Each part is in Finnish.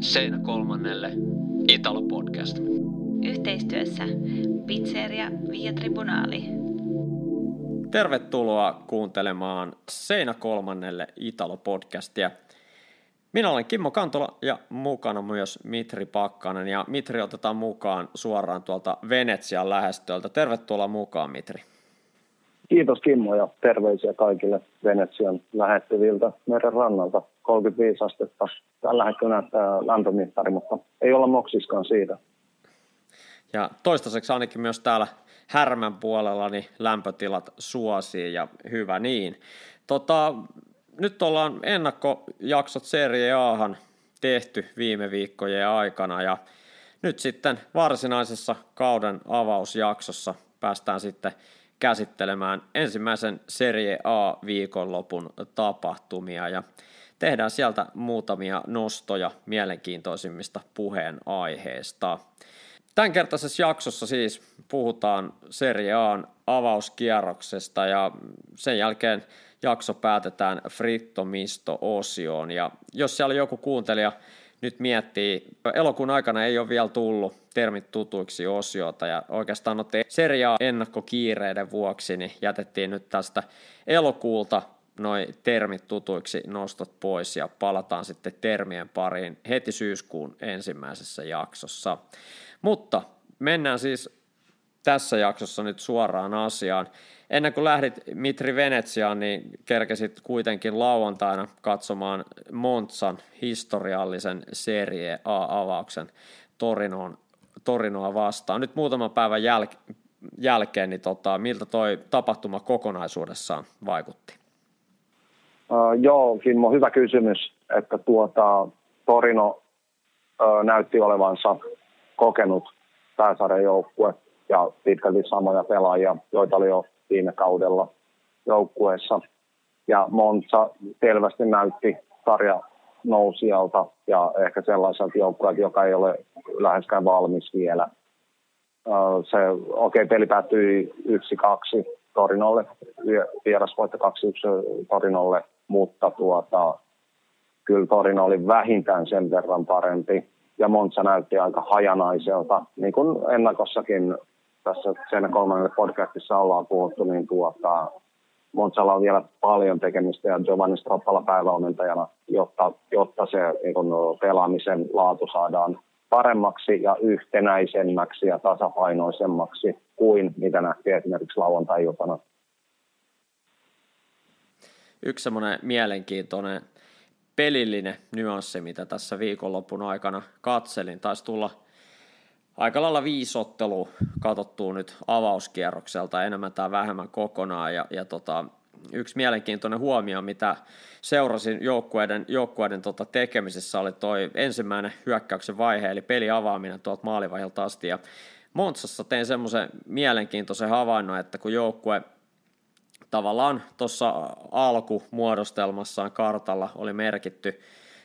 Seinä kolmannelle Italo Podcast. Yhteistyössä Pizzeria Via Tribunali. Tervetuloa kuuntelemaan Seinä kolmannelle Italo Podcastia. Minä olen Kimmo Kantola ja mukana myös Mitri Pakkanen ja Mitri otetaan mukaan suoraan tuolta Venetsian lähestöltä. Tervetuloa mukaan Mitri. Kiitos Kimmo ja terveisiä kaikille Venetsian lähettyviltä meren rannalta. 35 astetta. Tällä hetkellä näyttää lämpömittari, mutta ei olla moksiskaan siitä. Ja toistaiseksi ainakin myös täällä Härmän puolella niin lämpötilat suosii ja hyvä niin. Tota, nyt ollaan ennakkojaksot Serie Ahan tehty viime viikkojen aikana ja nyt sitten varsinaisessa kauden avausjaksossa päästään sitten käsittelemään ensimmäisen Serie A-viikonlopun tapahtumia ja tehdään sieltä muutamia nostoja mielenkiintoisimmista puheenaiheista. Tämänkertaisessa jaksossa siis puhutaan Serie A:n avauskierroksesta ja sen jälkeen jakso päätetään Fritto-misto-osioon. Ja jos siellä joku kuuntelija nyt miettii, elokuun aikana ei ole vielä tullut termit tutuiksi osiota ja oikeastaan otti seriaa ennakkokiireiden vuoksi, niin jätettiin nyt tästä elokuulta noin termit tutuiksi nostot pois ja palataan sitten termien pariin heti syyskuun ensimmäisessä jaksossa. Mutta mennään siis tässä jaksossa nyt suoraan asiaan. Ennen kuin lähdit Mitri Venetsiaan, niin kerkesit kuitenkin lauantaina katsomaan Montsan historiallisen Serie A-avauksen Torinoon, Torinoa vastaan. Nyt muutaman päivän jäl- jälkeen, niin tota, miltä toi tapahtuma kokonaisuudessaan vaikutti? Uh, joo, Kimmo, hyvä kysymys, että tuota, Torino uh, näytti olevansa kokenut pääsarjajoukkue ja pitkälti samoja pelaajia, joita oli jo viime kaudella joukkueessa. Ja Monza selvästi näytti sarja nousijalta ja ehkä sellaiselta joukkueelta, joka ei ole läheskään valmis vielä. Se, okei, okay, peli päättyi 1-2 Torinolle, vierasvoitto 2-1 Torinolle, mutta tuota, kyllä Torino oli vähintään sen verran parempi. Ja Monza näytti aika hajanaiselta, niin kuin ennakossakin tässä sen kolmannelle podcastissa ollaan puhuttu, niin tuota, Montsalla on vielä paljon tekemistä ja Giovanni Stroppala päävalmentajana, jotta, jotta se niin kun, pelaamisen laatu saadaan paremmaksi ja yhtenäisemmäksi ja tasapainoisemmaksi kuin mitä nähtiin esimerkiksi lauantai-iltana. Yksi semmoinen mielenkiintoinen pelillinen nyanssi, mitä tässä viikonlopun aikana katselin, taisi tulla – aika lailla viisi ottelua katsottua nyt avauskierrokselta enemmän tai vähemmän kokonaan ja, ja tota, yksi mielenkiintoinen huomio, mitä seurasin joukkueiden, joukkueiden tota tekemisessä oli toi ensimmäinen hyökkäyksen vaihe, eli peli avaaminen tuolta maalivaihelta asti. Ja Montsassa tein semmoisen mielenkiintoisen havainnon, että kun joukkue tavallaan tuossa alkumuodostelmassaan kartalla oli merkitty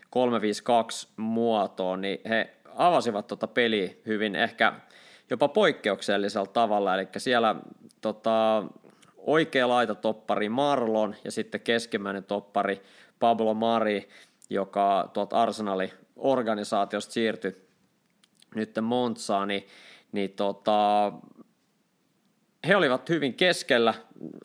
352 muotoon, niin he avasivat tota peliä hyvin ehkä jopa poikkeuksellisella tavalla, eli siellä tota, oikea laita toppari Marlon ja sitten keskimmäinen toppari Pablo Mari, joka tuolta Arsenalin organisaatiosta siirtyi nyt Montsaan, niin, niin tota, he olivat hyvin keskellä.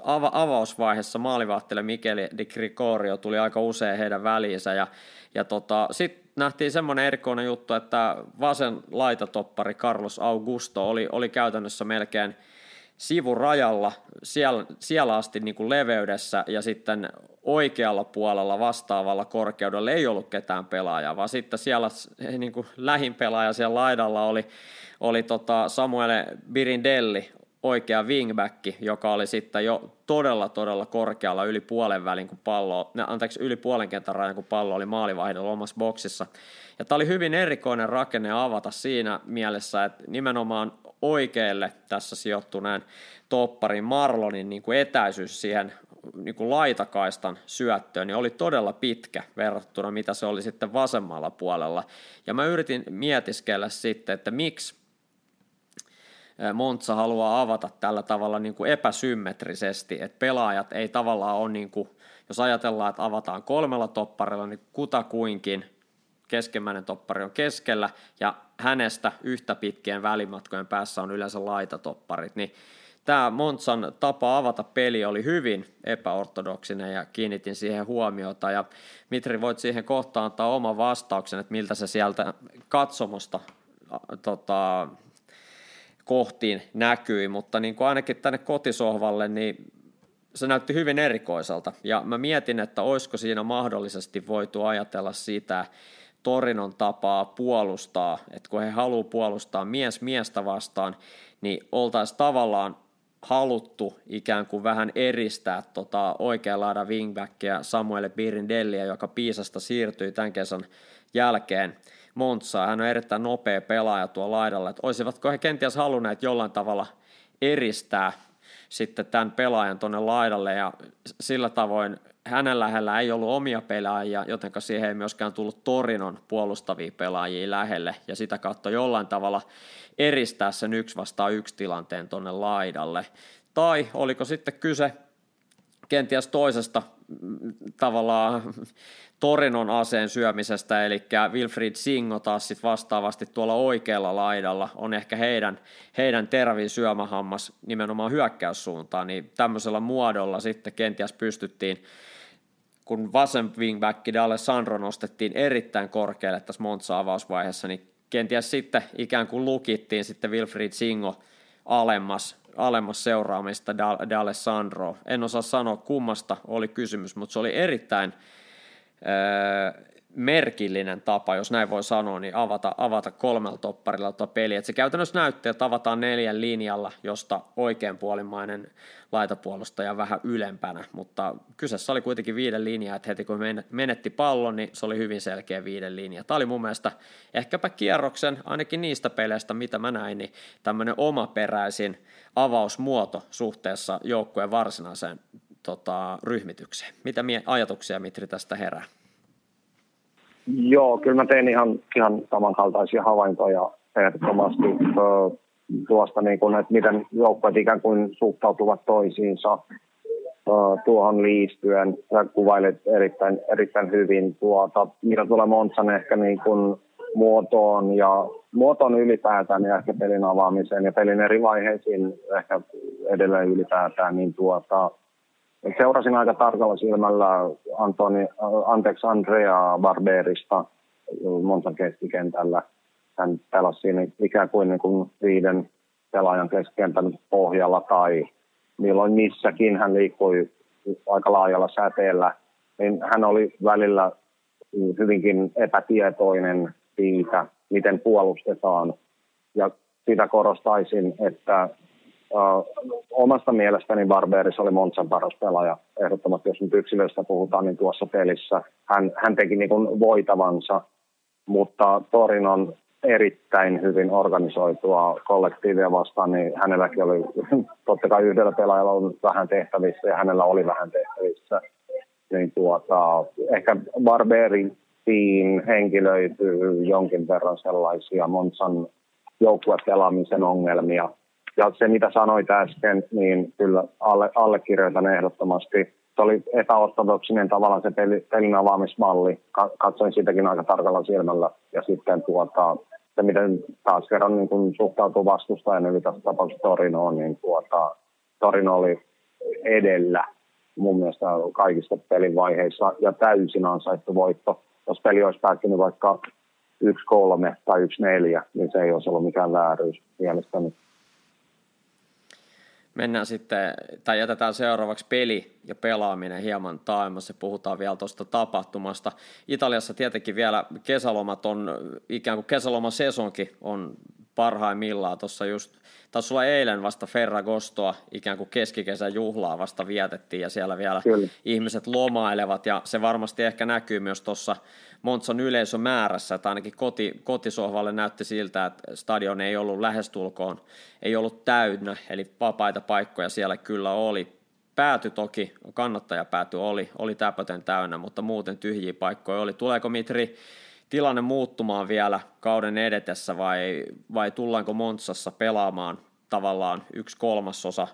Ava- avausvaiheessa maalivahtille Michele Di Gregorio tuli aika usein heidän väliinsä ja, ja tota, sitten nähtiin semmoinen erikoinen juttu, että vasen laitatoppari Carlos Augusto oli, oli käytännössä melkein sivurajalla siellä, siellä asti niin kuin leveydessä ja sitten oikealla puolella vastaavalla korkeudella ei ollut ketään pelaajaa, vaan sitten siellä niin kuin lähin pelaaja siellä laidalla oli, oli tota Samuel Birindelli, oikea wingback, joka oli sitten jo todella, todella korkealla yli puolen välin, kun pallo, anteeksi, yli puolen kentän rajan, kun pallo oli maalivaihdella omassa boksissa. Ja tämä oli hyvin erikoinen rakenne avata siinä mielessä, että nimenomaan oikealle tässä sijoittuneen topparin Marlonin niin kuin etäisyys siihen niin kuin laitakaistan syöttöön niin oli todella pitkä verrattuna mitä se oli sitten vasemmalla puolella. Ja mä yritin mietiskellä sitten, että miksi Montsa haluaa avata tällä tavalla niin kuin epäsymmetrisesti, että pelaajat ei tavallaan ole, niin kuin, jos ajatellaan, että avataan kolmella topparilla, niin kutakuinkin keskimmäinen toppari on keskellä, ja hänestä yhtä pitkien välimatkojen päässä on yleensä laitatopparit, niin tämä Monsan tapa avata peli oli hyvin epäortodoksinen ja kiinnitin siihen huomiota. Ja Mitri voit siihen kohtaan antaa oman vastauksen, että miltä se sieltä katsomosta tota, kohtiin näkyi, mutta niin kuin ainakin tänne kotisohvalle, niin se näytti hyvin erikoiselta. Ja mä mietin, että olisiko siinä mahdollisesti voitu ajatella sitä Torinon tapaa puolustaa, että kun he haluaa puolustaa mies miestä vastaan, niin oltaisiin tavallaan haluttu ikään kuin vähän eristää tota oikean laidan wingbackia Samuel Birindelliä, joka Piisasta siirtyi tämän kesän jälkeen Montsaa. Hän on erittäin nopea pelaaja tuo laidalla. Että olisivatko he kenties halunneet jollain tavalla eristää sitten tämän pelaajan tuonne laidalle ja sillä tavoin hänen lähellä ei ollut omia pelaajia, joten siihen ei myöskään tullut Torinon puolustavia pelaajia lähelle ja sitä kautta jollain tavalla eristää sen yksi vastaan yksi tilanteen tuonne laidalle. Tai oliko sitten kyse kenties toisesta mm, tavallaan Torinon aseen syömisestä, eli Wilfried Singo taas sit vastaavasti tuolla oikealla laidalla on ehkä heidän, heidän terävin syömähammas nimenomaan hyökkäyssuuntaan, niin tämmöisellä muodolla sitten kenties pystyttiin kun vasen wingback D'Alessandro nostettiin erittäin korkealle tässä Monza-avausvaiheessa, niin kenties sitten ikään kuin lukittiin sitten Wilfried Singo alemmas, alemmas seuraamista D'Alessandro. En osaa sanoa kummasta oli kysymys, mutta se oli erittäin merkillinen tapa, jos näin voi sanoa, niin avata, avata kolmella topparilla tuota peliä. se käytännössä näyttää, että avataan neljän linjalla, josta oikeanpuolimainen laitapuolustaja vähän ylempänä, mutta kyseessä oli kuitenkin viiden linja, että heti kun menetti pallon, niin se oli hyvin selkeä viiden linja. Tämä oli mun mielestä ehkäpä kierroksen, ainakin niistä peleistä, mitä mä näin, niin tämmöinen omaperäisin avausmuoto suhteessa joukkueen varsinaiseen tota, ryhmitykseen. Mitä mie- ajatuksia Mitri tästä herää? Joo, kyllä mä tein ihan, ihan samankaltaisia havaintoja ehdottomasti tuosta, niin kuin, että miten joukkueet ikään kuin suhtautuvat toisiinsa tuohon liistyen. Sä kuvailit erittäin, erittäin hyvin tuota, mitä tulee Montsan ehkä niin kuin muotoon ja muotoon ylipäätään ja ehkä pelin avaamiseen ja pelin eri vaiheisiin ehkä edelleen ylipäätään, niin tuota, Seurasin aika tarkalla silmällä Antoni, anteeksi Andrea Barberista monta keskikentällä. Hän pelasi siinä ikään kuin, niin kuin viiden pelaajan keskikentän pohjalla tai milloin missäkin hän liikkui aika laajalla säteellä. Niin hän oli välillä hyvinkin epätietoinen siitä, miten puolustetaan. Ja sitä korostaisin, että omasta mielestäni Barberis oli Monsan paras pelaaja. Ehdottomasti, jos nyt yksilöistä puhutaan, niin tuossa pelissä hän, hän teki niin kuin voitavansa, mutta Torin on erittäin hyvin organisoitua kollektiivia vastaan, niin hänelläkin oli, totta kai yhdellä pelaajalla on vähän tehtävissä ja hänellä oli vähän tehtävissä. Niin tuota, ehkä Barberin henkilöityy jonkin verran sellaisia Monsan joukkuepelaamisen ongelmia, ja se, mitä sanoit äsken, niin kyllä alle, allekirjoitan ehdottomasti. Se oli epäortodoksinen tavallaan se peli, pelin avaamismalli. Katsoin sitäkin aika tarkalla silmällä. Ja sitten tuota, se, miten taas kerran niin kun suhtautuu vastustajan, eli tässä tapauksessa Torinoon, niin tuota, Torino oli edellä mun mielestä kaikista pelin vaiheissa ja täysin ansaittu voitto. Jos peli olisi päättynyt vaikka 1-3 tai 1-4, niin se ei olisi ollut mikään vääryys mielestäni mennään sitten, tai jätetään seuraavaksi peli ja pelaaminen hieman taimassa. Puhutaan vielä tuosta tapahtumasta. Italiassa tietenkin vielä kesälomat on, ikään kuin kesälomasesonki on parhaimmillaan. Tuossa just, taisi olla eilen vasta Ferragostoa, ikään kuin keskikesän juhlaa vasta vietettiin ja siellä vielä Kyllä. ihmiset lomailevat ja se varmasti ehkä näkyy myös tuossa Montson yleisömäärässä, että ainakin koti, kotisohvalle näytti siltä, että stadion ei ollut lähestulkoon, ei ollut täynnä, eli vapaita paikkoja siellä kyllä oli. Pääty toki, kannattajapääty oli, oli täpöten täynnä, mutta muuten tyhjiä paikkoja oli. Tuleeko Mitri tilanne muuttumaan vielä kauden edetessä vai, vai tullaanko Montsassa pelaamaan tavallaan yksi kolmasosa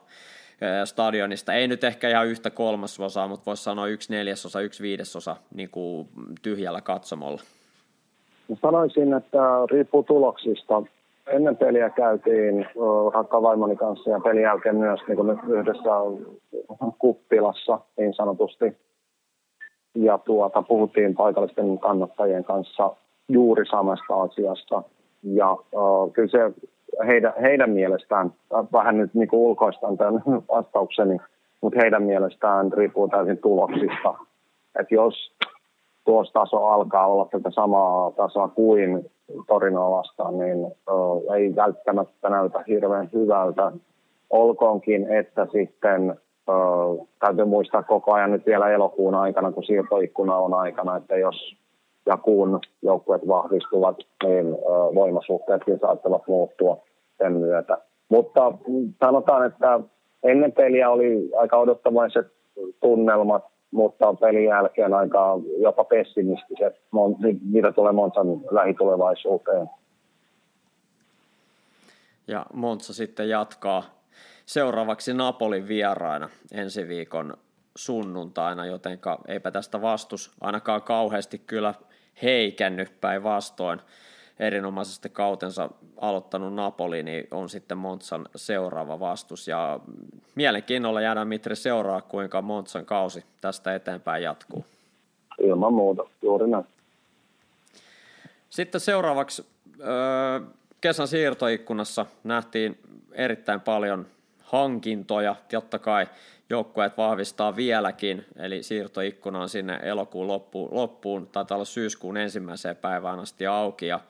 stadionista. Ei nyt ehkä ihan yhtä kolmasosaa, mutta voisi sanoa yksi neljäsosa, yksi viidesosa niin kuin tyhjällä katsomolla. Sanoisin, että riippuu tuloksista. Ennen peliä käytiin rakkaan vaimoni kanssa ja pelin jälkeen myös niin yhdessä kuppilassa niin sanotusti. Ja tuota, puhuttiin paikallisten kannattajien kanssa juuri samasta asiasta. Ja uh, kyllä se heidän, heidän mielestään, vähän nyt niin ulkoistan tämän vastaukseni, mutta heidän mielestään riippuu täysin tuloksista. Että jos tuossa taso alkaa olla tätä samaa tasoa kuin Torinoa vastaan, niin uh, ei välttämättä näytä hirveän hyvältä. Olkoonkin, että sitten täytyy muistaa koko ajan nyt vielä elokuun aikana, kun siirtoikkuna on aikana, että jos ja kun joukkueet vahvistuvat, niin uh, voimasuhteetkin saattavat muuttua sen myötä. Mutta sanotaan, että ennen peliä oli aika odottavaiset tunnelmat, mutta pelin jälkeen aika jopa pessimistiset, mitä tulee Monsan lähitulevaisuuteen. Ja Monza sitten jatkaa seuraavaksi Napolin vieraina ensi viikon sunnuntaina, jotenka eipä tästä vastus ainakaan kauheasti kyllä heikännyt päinvastoin erinomaisesti kautensa aloittanut Napoli, niin on sitten Montsan seuraava vastus. Ja mielenkiinnolla jäädään Mitri seuraa, kuinka Montsan kausi tästä eteenpäin jatkuu. Ilman muuta, juuri näin. Sitten seuraavaksi kesän siirtoikkunassa nähtiin erittäin paljon hankintoja. Totta kai joukkueet vahvistaa vieläkin, eli siirtoikkuna on sinne elokuun loppuun, loppuun taitaa olla syyskuun ensimmäiseen päivään asti auki. Ja,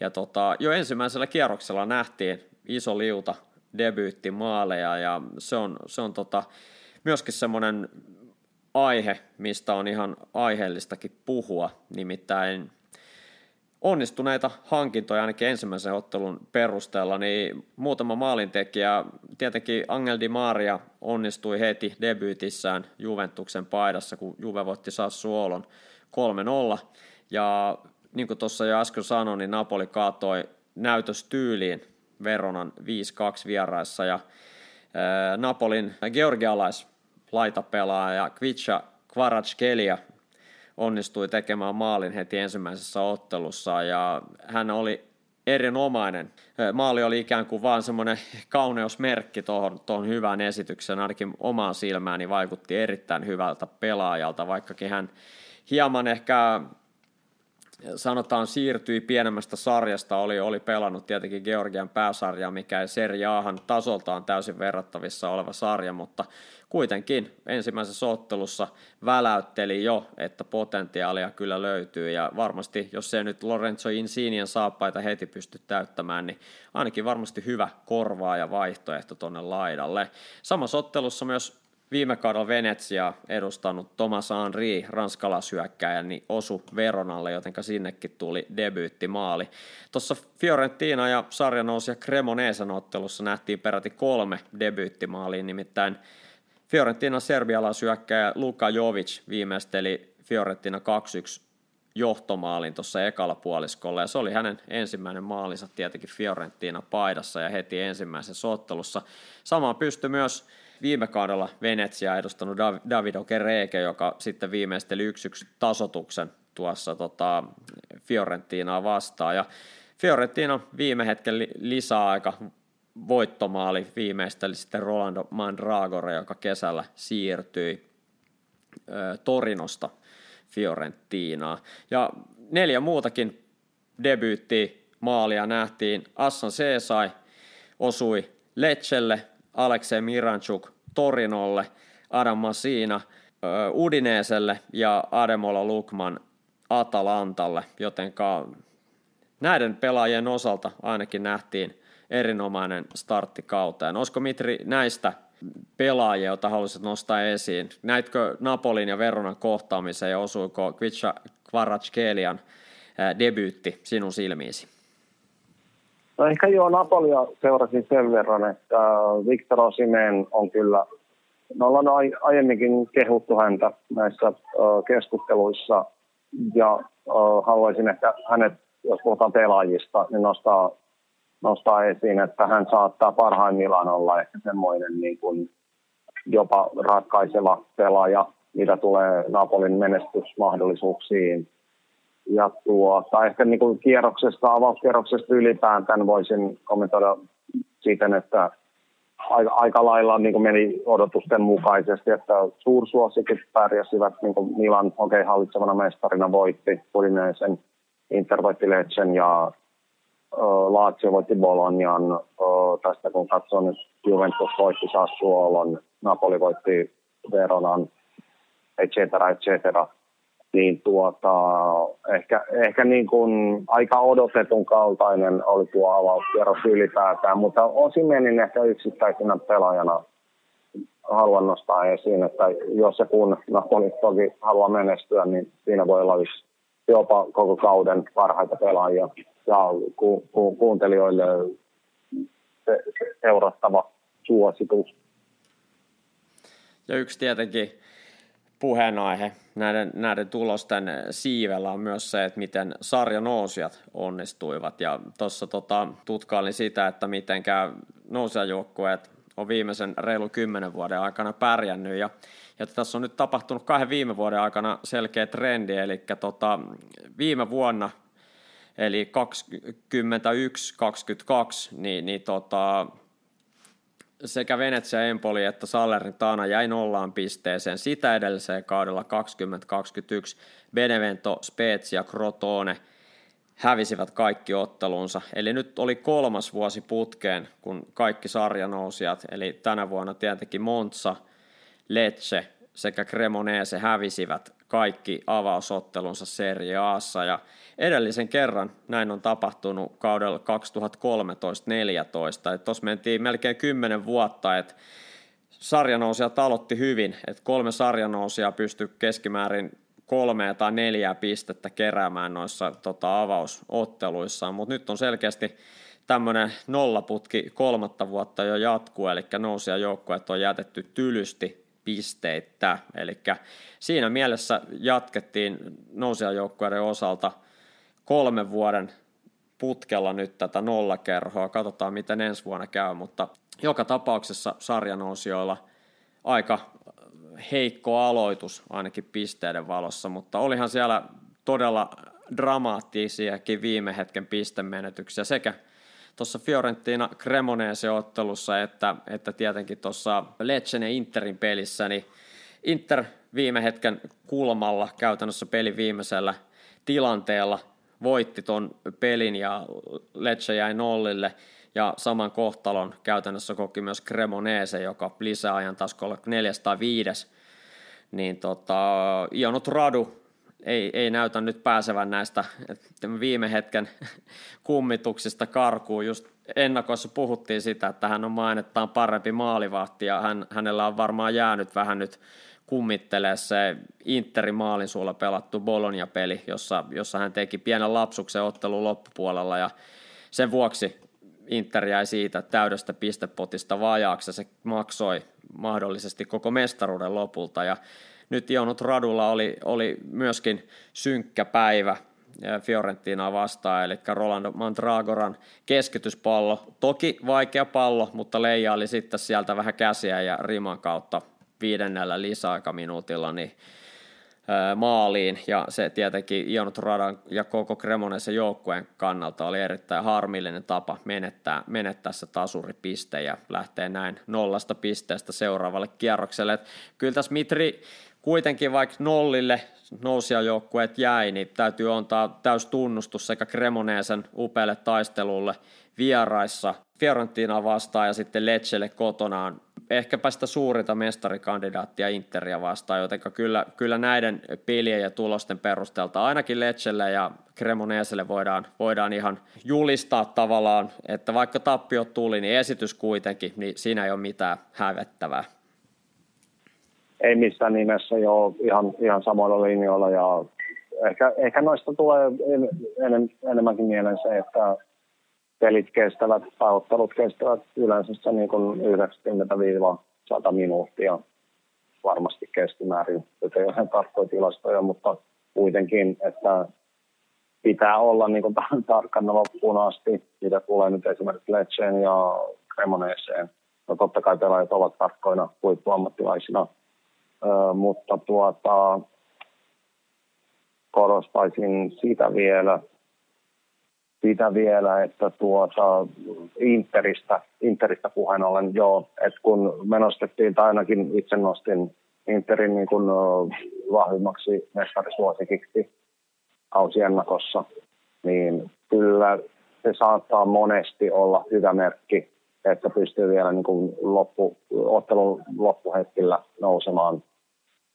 ja tota, jo ensimmäisellä kierroksella nähtiin iso liuta debyyttimaaleja, ja se on, se on tota, myöskin semmoinen aihe, mistä on ihan aiheellistakin puhua, nimittäin onnistuneita hankintoja ainakin ensimmäisen ottelun perusteella, niin muutama maalintekijä, tietenkin Angel Di Maria onnistui heti debyytissään Juventuksen paidassa, kun Juve voitti Sassuolon 3-0, ja niin kuin tuossa jo äsken sanoin, niin Napoli kaatoi näytöstyyliin Veronan 5-2 vieraissa, ja Napolin georgialais laitapelaaja Kvitsa Kvaratskhelia onnistui tekemään maalin heti ensimmäisessä ottelussa ja hän oli erinomainen. Maali oli ikään kuin vaan semmoinen kauneusmerkki tuohon, tuohon hyvään esitykseen, ainakin omaan silmääni vaikutti erittäin hyvältä pelaajalta, vaikkakin hän hieman ehkä sanotaan siirtyi pienemmästä sarjasta, oli, oli pelannut tietenkin Georgian pääsarja, mikä ei Serie Ahan tasoltaan täysin verrattavissa oleva sarja, mutta kuitenkin ensimmäisessä ottelussa väläytteli jo, että potentiaalia kyllä löytyy ja varmasti, jos se nyt Lorenzo Insignien saappaita heti pysty täyttämään, niin ainakin varmasti hyvä korvaa ja vaihtoehto tuonne laidalle. Samassa ottelussa myös viime kaudella Venetsia edustanut Thomas Henry, ranskalaishyökkäjä, niin osu Veronalle, jotenka sinnekin tuli debyyttimaali. Tuossa Fiorentina ja sarjanousia Cremonesan ottelussa nähtiin peräti kolme debyyttimaalia, nimittäin Fiorentina serbialaisyökkäjä Luka Jovic viimeisteli Fiorentina 2-1 johtomaalin tuossa ekalla puoliskolla, ja se oli hänen ensimmäinen maalinsa tietenkin Fiorentina paidassa ja heti ensimmäisessä ottelussa. Samaan pystyi myös viime kaudella Venetsia edustanut Davido Kereke, joka sitten viimeisteli 1-1 tasotuksen tuossa tota, Fiorentinaa vastaan. Ja Fiorentina viime hetken lisäaika voittomaali viimeisteli sitten Rolando Mandragora, joka kesällä siirtyi ö, Torinosta Fiorentinaa. Ja neljä muutakin debyyttiä maalia nähtiin. Assan Seesai osui Lecelle, Aleksei Miranchuk Torinolle, Adam Masina Udineeselle ja Ademola Lukman Atalantalle, joten näiden pelaajien osalta ainakin nähtiin erinomainen startti kauteen. Olisiko Mitri näistä pelaajia, joita haluaisit nostaa esiin? Näitkö Napolin ja Veronan kohtaamisen ja osuiko Kvitsa Kvaratskelian debyytti sinun silmiisi? No ehkä joo, Napolia seurasin sen verran, että Victor Osimen on kyllä, me ollaan aiemminkin kehuttu häntä näissä keskusteluissa ja haluaisin ehkä hänet, jos puhutaan pelaajista, niin nostaa, nostaa esiin, että hän saattaa parhaimmillaan olla ehkä semmoinen niin kuin jopa ratkaiseva pelaaja, mitä tulee Napolin menestysmahdollisuuksiin. Ja tuota, ehkä niin kuin kierroksesta, avauskierroksesta ylipäätään voisin kommentoida siten, että aika, aika lailla niin kuin meni odotusten mukaisesti, että suursuosikit pärjäsivät, niin kuin Milan okei okay, hallitsevana mestarina voitti Pudineisen, Inter voitti Lecen ja uh, Lazio voitti Bolognan. Uh, tästä kun katsoo nyt Juventus voitti Sassuolon, Napoli voitti Veronan, et cetera, et cetera niin tuota, ehkä, ehkä niin kuin aika odotetun kaltainen oli tuo avauskierros ylipäätään, mutta osin menin ehkä yksittäisenä pelaajana haluan nostaa esiin, että jos ja kun Napoli toki haluaa menestyä, niin siinä voi olla jopa koko kauden parhaita pelaajia ja ku, ku, kuuntelijoille se, se seurattava suositus. Ja yksi tietenkin puheenaihe näiden, näiden tulosten siivellä on myös se, että miten sarjanousijat onnistuivat. Ja tuossa tota, tutkailin sitä, että miten nousijajoukkueet on viimeisen reilu kymmenen vuoden aikana pärjännyt. Ja, ja tässä on nyt tapahtunut kahden viime vuoden aikana selkeä trendi, eli tota, viime vuonna eli 21-22, niin, niin tota, sekä Venetsia Empoli että Salernitana jäi nollaan pisteeseen. Sitä edelliseen kaudella 2021 Benevento, Spezia, Crotone hävisivät kaikki ottelunsa. Eli nyt oli kolmas vuosi putkeen, kun kaikki sarjanousijat, eli tänä vuonna tietenkin Monza, Lecce sekä Cremonese hävisivät kaikki avausottelunsa Serie Aassa ja edellisen kerran näin on tapahtunut kaudella 2013-2014. Tuossa mentiin melkein 10 vuotta, että sarjanousijat aloitti hyvin, että kolme sarjanousia pystyi keskimäärin kolmea tai neljää pistettä keräämään noissa tota, avausotteluissa, mutta nyt on selkeästi tämmöinen nollaputki kolmatta vuotta jo jatkuu, eli nousia joukkueet on jätetty tylysti pisteitä. Eli siinä mielessä jatkettiin nousijajoukkueiden osalta kolmen vuoden putkella nyt tätä nollakerhoa. Katsotaan, miten ensi vuonna käy, mutta joka tapauksessa sarjanousijoilla aika heikko aloitus ainakin pisteiden valossa, mutta olihan siellä todella dramaattisiakin viime hetken pistemenetyksiä sekä tuossa Fiorentina Cremonese-ottelussa, että, että tietenkin tuossa Lecce ja Interin pelissä, niin Inter viime hetken kulmalla käytännössä pelin viimeisellä tilanteella voitti ton pelin ja Lecce jäi nollille ja saman kohtalon käytännössä koki myös Cremonese, joka lisäajan taskolla 405. Niin tota, Ionut Radu ei, ei näytä nyt pääsevän näistä viime hetken kummituksista karkuun. Just ennakoissa puhuttiin sitä, että hän on mainettaan parempi maalivahti ja hän, hänellä on varmaan jäänyt vähän nyt kummittelee se Interin maalin suulla pelattu Bologna-peli, jossa, jossa hän teki pienen lapsuksen ottelun loppupuolella ja sen vuoksi Inter jäi siitä täydestä pistepotista vajaaksi ja se maksoi mahdollisesti koko mestaruuden lopulta ja nyt Ionut Radulla oli, oli myöskin synkkä päivä Fiorentinaa vastaan, eli Rolando Mandragoran keskityspallo. Toki vaikea pallo, mutta leijaili sitten sieltä vähän käsiä ja riman kautta viidennellä lisäaikaminuutilla niin maaliin, ja se tietenkin Ionut Radan ja koko Cremonesen joukkueen kannalta oli erittäin harmillinen tapa menettää, menettää se tasuripiste ja lähtee näin nollasta pisteestä seuraavalle kierrokselle. Et kyllä tässä Mitri kuitenkin vaikka nollille nousijajoukkueet jäi, niin täytyy antaa täys tunnustus sekä Cremoneesen upealle taistelulle vieraissa Fiorentina vastaan ja sitten Lecelle kotonaan. Ehkäpä sitä suurinta mestarikandidaattia Interia vastaan, joten kyllä, kyllä näiden pelien ja tulosten perusteelta ainakin Lecelle ja Cremoneeselle voidaan, voidaan ihan julistaa tavallaan, että vaikka tappio tuli, niin esitys kuitenkin, niin siinä ei ole mitään hävettävää ei missään nimessä jo ihan, ihan samoilla linjoilla ja ehkä, ehkä noista tulee en, en, enemmänkin mieleen se, että pelit kestävät tai ottelut kestävät yleensä se niin kuin 90-100 minuuttia varmasti keskimäärin. Nyt ei ole tarkkoja tilastoja, mutta kuitenkin, että pitää olla niin kuin tarkkana loppuun asti, mitä tulee nyt esimerkiksi Leceen ja Cremoneeseen. No totta kai pelaajat ovat tarkkoina huippuammattilaisina, mutta tuota, korostaisin sitä vielä, sitä vielä, että tuota, Interistä, Interistä puheen ollen, joo, että kun me nostettiin, tai ainakin itse nostin Interin niin kuin, vahvimmaksi mestarisuosikiksi kausiennakossa, niin kyllä se saattaa monesti olla hyvä merkki, että pystyy vielä niin kuin loppu, ottelun loppuhetkillä nousemaan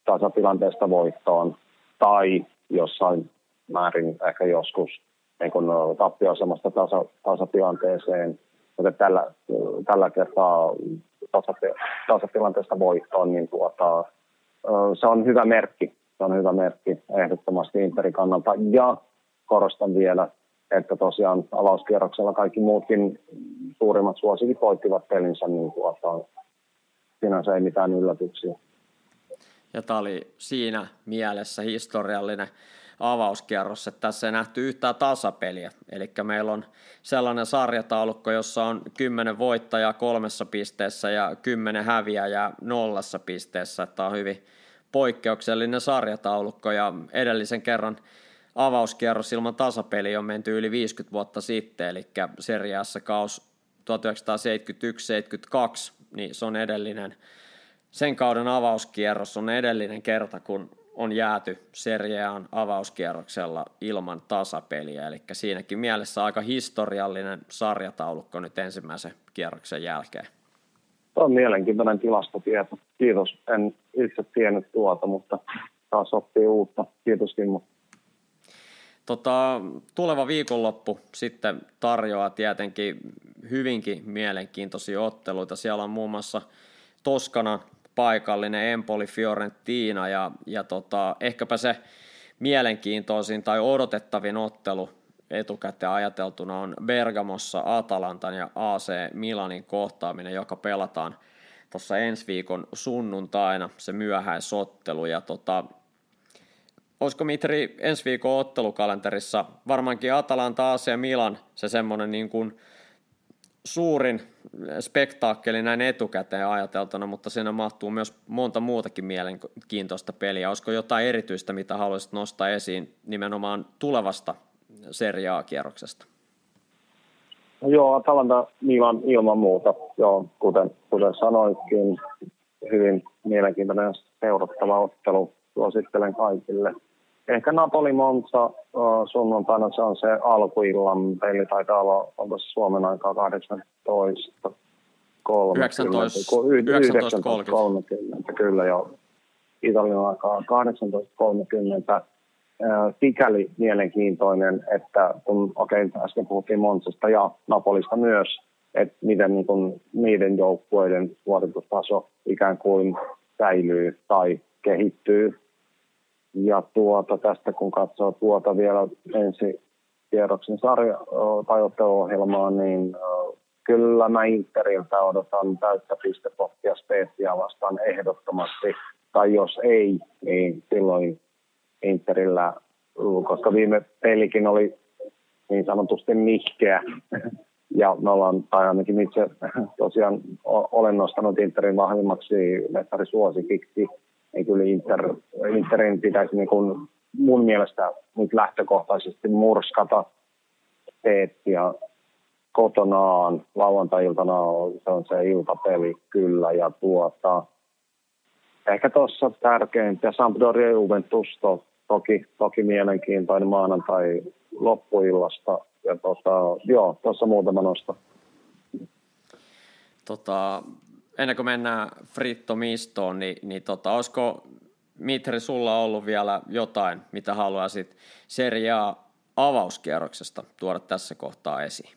tasatilanteesta voittoon tai jossain määrin ehkä joskus niin kuin tappioasemasta tasa, tasatilanteeseen, mutta tällä, tällä kertaa tasatilanteesta voittoon, niin tuota, se on hyvä merkki. Se on hyvä merkki ehdottomasti Interin kannalta. Ja korostan vielä, että tosiaan avauskierroksella kaikki muutkin suurimmat suosikit voittivat pelinsä, niin tuota, sinänsä ei mitään yllätyksiä. Ja tämä oli siinä mielessä historiallinen avauskierros, että tässä ei nähty yhtään tasapeliä. Eli meillä on sellainen sarjataulukko, jossa on kymmenen voittajaa kolmessa pisteessä ja kymmenen häviäjää nollassa pisteessä. Tämä on hyvin poikkeuksellinen sarjataulukko ja edellisen kerran avauskierros ilman tasapeli on menty yli 50 vuotta sitten, eli seriassa kaus 1971-72, niin se on edellinen, sen kauden avauskierros on edellinen kerta, kun on jääty seriaan avauskierroksella ilman tasapeliä, eli siinäkin mielessä aika historiallinen sarjataulukko nyt ensimmäisen kierroksen jälkeen. Tuo on mielenkiintoinen tilastotieto. Kiitos. En itse tiennyt tuota, mutta taas oppii uutta. Kiitos Kimmo. Tota, tuleva viikonloppu sitten tarjoaa tietenkin hyvinkin mielenkiintoisia otteluita. Siellä on muun muassa Toskana paikallinen Empoli Fiorentina ja, ja tota, ehkäpä se mielenkiintoisin tai odotettavin ottelu etukäteen ajateltuna on Bergamossa Atalantan ja AC Milanin kohtaaminen, joka pelataan tuossa ensi viikon sunnuntaina, se myöhäisottelu. Ja tota, olisiko Mitri ensi viikon ottelukalenterissa varmaankin Atalanta, AC Milan se semmoinen niin kuin suurin spektaakkeli näin etukäteen ajateltuna, mutta siinä mahtuu myös monta muutakin mielenkiintoista peliä. Olisiko jotain erityistä, mitä haluaisit nostaa esiin nimenomaan tulevasta seriaa-kierroksesta? No joo, Atalanta Milan ilman muuta. Joo, kuten, kuten sanoitkin, hyvin mielenkiintoinen seurattava ottelu. Suosittelen kaikille. Ehkä Napoli Monza sunnuntaina se on se alkuillan peli, taitaa olla, onko se Suomen aikaa 18 19, 19, 30. Kyllä joo. Italian aikaa 18.30 sikäli mielenkiintoinen, että kun okei, okay, äsken puhuttiin Monsasta ja Napolista myös, että miten niin kun, niiden joukkueiden suoritustaso ikään kuin säilyy tai kehittyy. Ja tuota, tästä kun katsoo tuota vielä ensi kierroksen sarja- tai otteluohjelmaa, niin kyllä mä Interiltä odotan täyttä pistepottia Spezia vastaan ehdottomasti. Tai jos ei, niin silloin Interillä, koska viime pelikin oli niin sanotusti nihkeä. Ja me ollaan, tai ainakin itse tosiaan olen nostanut Interin vahvimmaksi mestarisuosikiksi, niin kyllä Inter, Interin pitäisi niin kuin mun mielestä nyt lähtökohtaisesti murskata Peettiä kotonaan lauantai-iltana se on se iltapeli kyllä ja tuota, ehkä tuossa tärkeintä Sampdoria Juventus to, toki, toki mielenkiintoinen maanantai loppuillasta. Ja tota, joo, tuossa muutama nosto. Tota, ennen kuin mennään Fritto Mistoon, niin, niin tota, olisiko Mitri sulla ollut vielä jotain, mitä haluaisit seriaa avauskierroksesta tuoda tässä kohtaa esiin?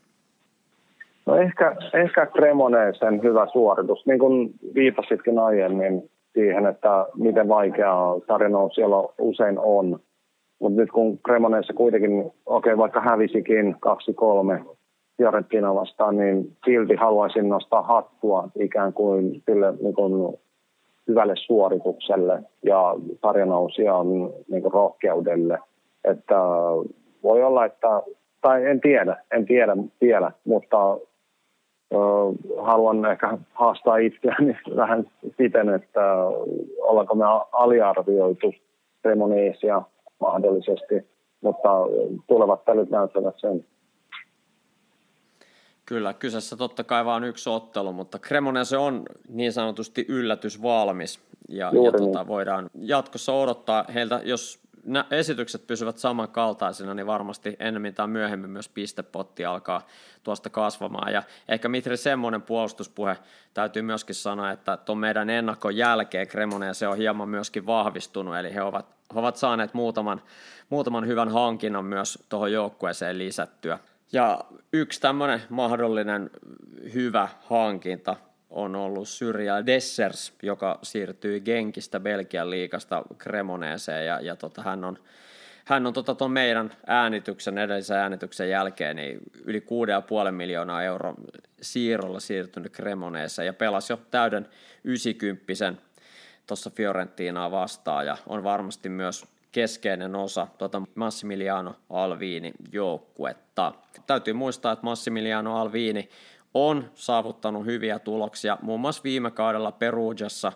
No ehkä, ehkä Cremonesen hyvä suoritus. Niin kuin viitasitkin aiemmin, siihen, että miten vaikeaa sarjanous siellä usein on. Mutta nyt kun Cremonessa kuitenkin, okei okay, vaikka hävisikin 2-3 Fiorentina vastaan, niin silti haluaisin nostaa hattua ikään kuin sille niin kuin hyvälle suoritukselle ja sarjanousijan niin kuin rohkeudelle. Että voi olla, että, tai en tiedä, en tiedä vielä, mutta haluan ehkä haastaa itseäni vähän siten, että ollaanko me aliarvioitu Cremonesia mahdollisesti, mutta tulevat pelit näyttävät sen. Kyllä, kyseessä totta kai vain yksi ottelu, mutta Cremonese on niin sanotusti yllätys valmis ja, ja niin. tota, voidaan jatkossa odottaa heiltä, jos nämä esitykset pysyvät samankaltaisina, niin varmasti ennemmin tai myöhemmin myös pistepotti alkaa tuosta kasvamaan. Ja ehkä Mitri semmoinen puolustuspuhe täytyy myöskin sanoa, että tuon meidän ennakon jälkeen Cremoneen se on hieman myöskin vahvistunut, eli he ovat, he ovat saaneet muutaman, muutaman hyvän hankinnan myös tuohon joukkueeseen lisättyä. Ja yksi tämmöinen mahdollinen hyvä hankinta on ollut Syrja Dessers, joka siirtyi Genkistä Belgian liikasta Cremoneeseen. Ja, ja tota, hän on hän on tota ton meidän äänityksen, edellisen äänityksen jälkeen niin yli 6,5 miljoonaa euro siirrolla siirtynyt Cremoneeseen ja pelasi jo täyden 90 tuossa Fiorentinaa vastaan. Ja on varmasti myös keskeinen osa tuota Massimiliano Alviini joukkuetta. Täytyy muistaa, että Massimiliano Alviini on saavuttanut hyviä tuloksia, muun muassa viime kaudella Perugiassa,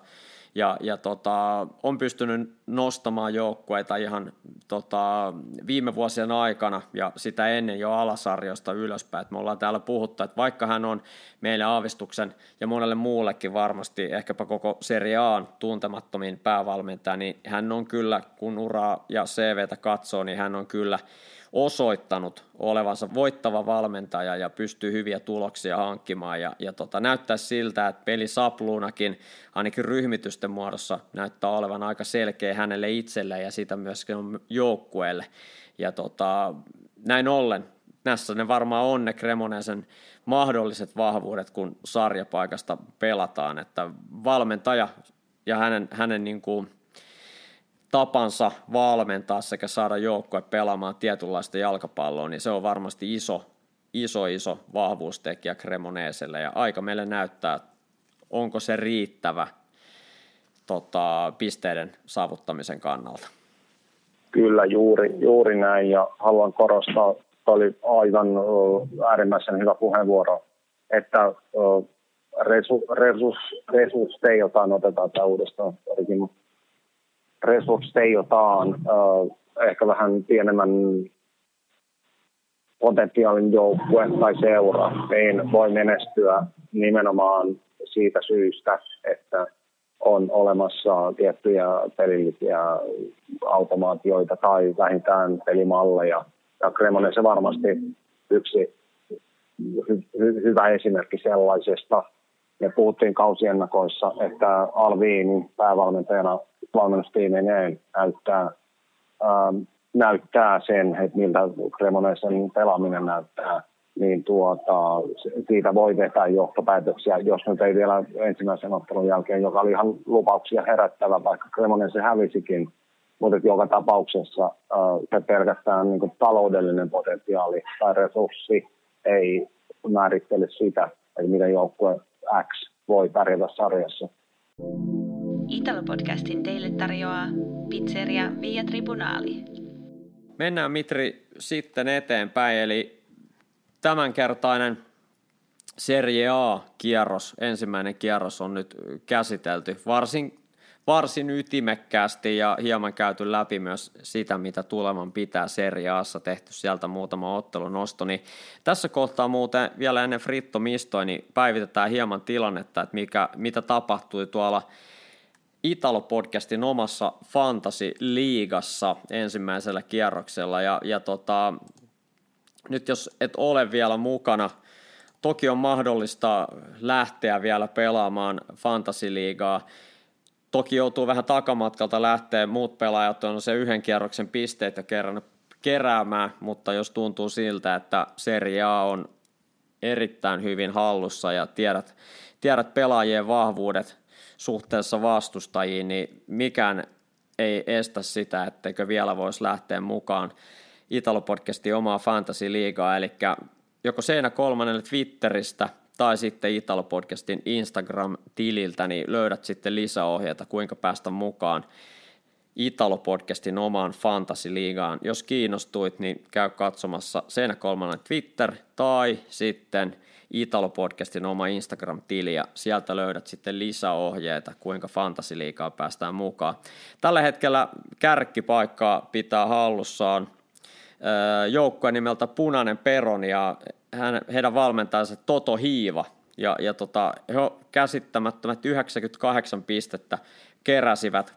ja, ja tota, on pystynyt nostamaan joukkueita ihan tota, viime vuosien aikana ja sitä ennen jo alasarjosta ylöspäin. Et me ollaan täällä puhuttu, että vaikka hän on meille aavistuksen ja monelle muullekin varmasti ehkäpä koko Serie A tuntemattomin päävalmentaja, niin hän on kyllä, kun uraa ja CVtä katsoo, niin hän on kyllä osoittanut olevansa voittava valmentaja ja pystyy hyviä tuloksia hankkimaan. Ja, ja tota, näyttää siltä, että peli sapluunakin ainakin ryhmitysten muodossa näyttää olevan aika selkeä hänelle itselleen ja sitä myöskin joukkueelle. Ja tota, näin ollen näissä ne varmaan on ne Cremonesen mahdolliset vahvuudet, kun sarjapaikasta pelataan, että valmentaja ja hänen, hänen niin kuin tapansa valmentaa sekä saada joukkue pelaamaan tietynlaista jalkapalloa, niin se on varmasti iso, iso, iso vahvuustekijä Cremoneeselle. Ja aika meille näyttää, onko se riittävä tota, pisteiden saavuttamisen kannalta. Kyllä, juuri, juuri näin. Ja haluan korostaa, oli aivan äärimmäisen hyvä puheenvuoro, että resu, resus, resusteiltaan otetaan tämä uudestaan, resursseiltaan äh, ehkä vähän pienemmän potentiaalin joukkue tai seura, niin voi menestyä nimenomaan siitä syystä, että on olemassa tiettyjä pelillisiä automaatioita tai vähintään pelimalleja. Ja Cremonen se varmasti yksi hy- hy- hyvä esimerkki sellaisesta. Me puhuttiin kausiennakoissa, että Alviin päävalmentajana valmennustiimeineen näyttää, ähm, näyttää sen, että miltä Cremonesen pelaaminen näyttää, niin tuota, siitä voi vetää johtopäätöksiä, jos nyt ei vielä ensimmäisen ottelun jälkeen, joka oli ihan lupauksia herättävä, vaikka Cremonese hävisikin, mutta joka tapauksessa äh, se pelkästään niin kuin taloudellinen potentiaali tai resurssi ei määrittele sitä, että miten joukkue X voi pärjätä sarjassa. Italo-podcastin teille tarjoaa pizzeria Via Tribunali. Mennään Mitri sitten eteenpäin, eli tämänkertainen Serie A-kierros, ensimmäinen kierros on nyt käsitelty varsin, varsin ytimekkäästi ja hieman käyty läpi myös sitä, mitä tuleman pitää Serie Aassa tehty sieltä muutama ottelu nosto. Niin tässä kohtaa muuten vielä ennen Fritto Mistoi, niin päivitetään hieman tilannetta, että mikä, mitä tapahtui tuolla Italo-podcastin omassa Fantasy-liigassa ensimmäisellä kierroksella. Ja, ja tota, nyt jos et ole vielä mukana, toki on mahdollista lähteä vielä pelaamaan Fantasy-liigaa. Toki joutuu vähän takamatkalta lähteä, muut pelaajat on se yhden kierroksen pisteet jo kerran keräämään, mutta jos tuntuu siltä, että Serie A on erittäin hyvin hallussa ja tiedät, tiedät pelaajien vahvuudet, suhteessa vastustajiin, niin mikään ei estä sitä, etteikö vielä voisi lähteä mukaan Italo-podcastin omaa fantasy-liigaa, eli joko Seinä kolmannelle Twitteristä tai sitten Italo-podcastin Instagram-tililtä, niin löydät sitten lisäohjeita, kuinka päästä mukaan Italo-podcastin omaan Fantasy-liigaan. Jos kiinnostuit, niin käy katsomassa Seinäkolmannen Twitter tai sitten Italo-podcastin oma Instagram-tili ja sieltä löydät sitten lisäohjeita, kuinka Fantasy-liigaa päästään mukaan. Tällä hetkellä kärkkipaikkaa pitää hallussaan joukkue nimeltä Punainen Peron ja hän, heidän valmentajansa Toto Hiiva. Ja, ja tota, he käsittämättömät 98 pistettä keräsivät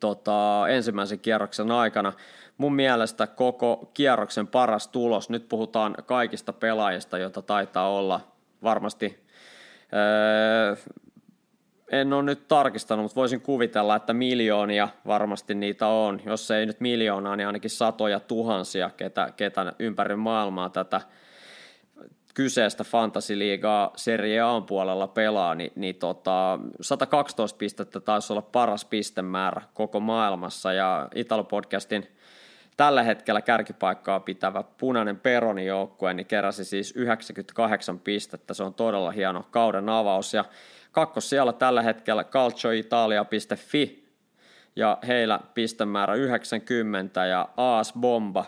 tota, ensimmäisen kierroksen aikana. Mun mielestä koko kierroksen paras tulos, nyt puhutaan kaikista pelaajista, joita taitaa olla varmasti, öö, en ole nyt tarkistanut, mutta voisin kuvitella, että miljoonia varmasti niitä on. Jos ei nyt miljoonaa, niin ainakin satoja tuhansia, ketä, ketä ympäri maailmaa tätä kyseistä Fantasy-liigaa Serie A puolella pelaa, niin, niin tota, 112 pistettä taisi olla paras pistemäärä koko maailmassa, ja Italo-podcastin tällä hetkellä kärkipaikkaa pitävä punainen Peroni joukkue, niin keräsi siis 98 pistettä, se on todella hieno kauden avaus, ja kakkos siellä tällä hetkellä calcioitalia.fi, ja heillä pistemäärä 90, ja AS Bomba,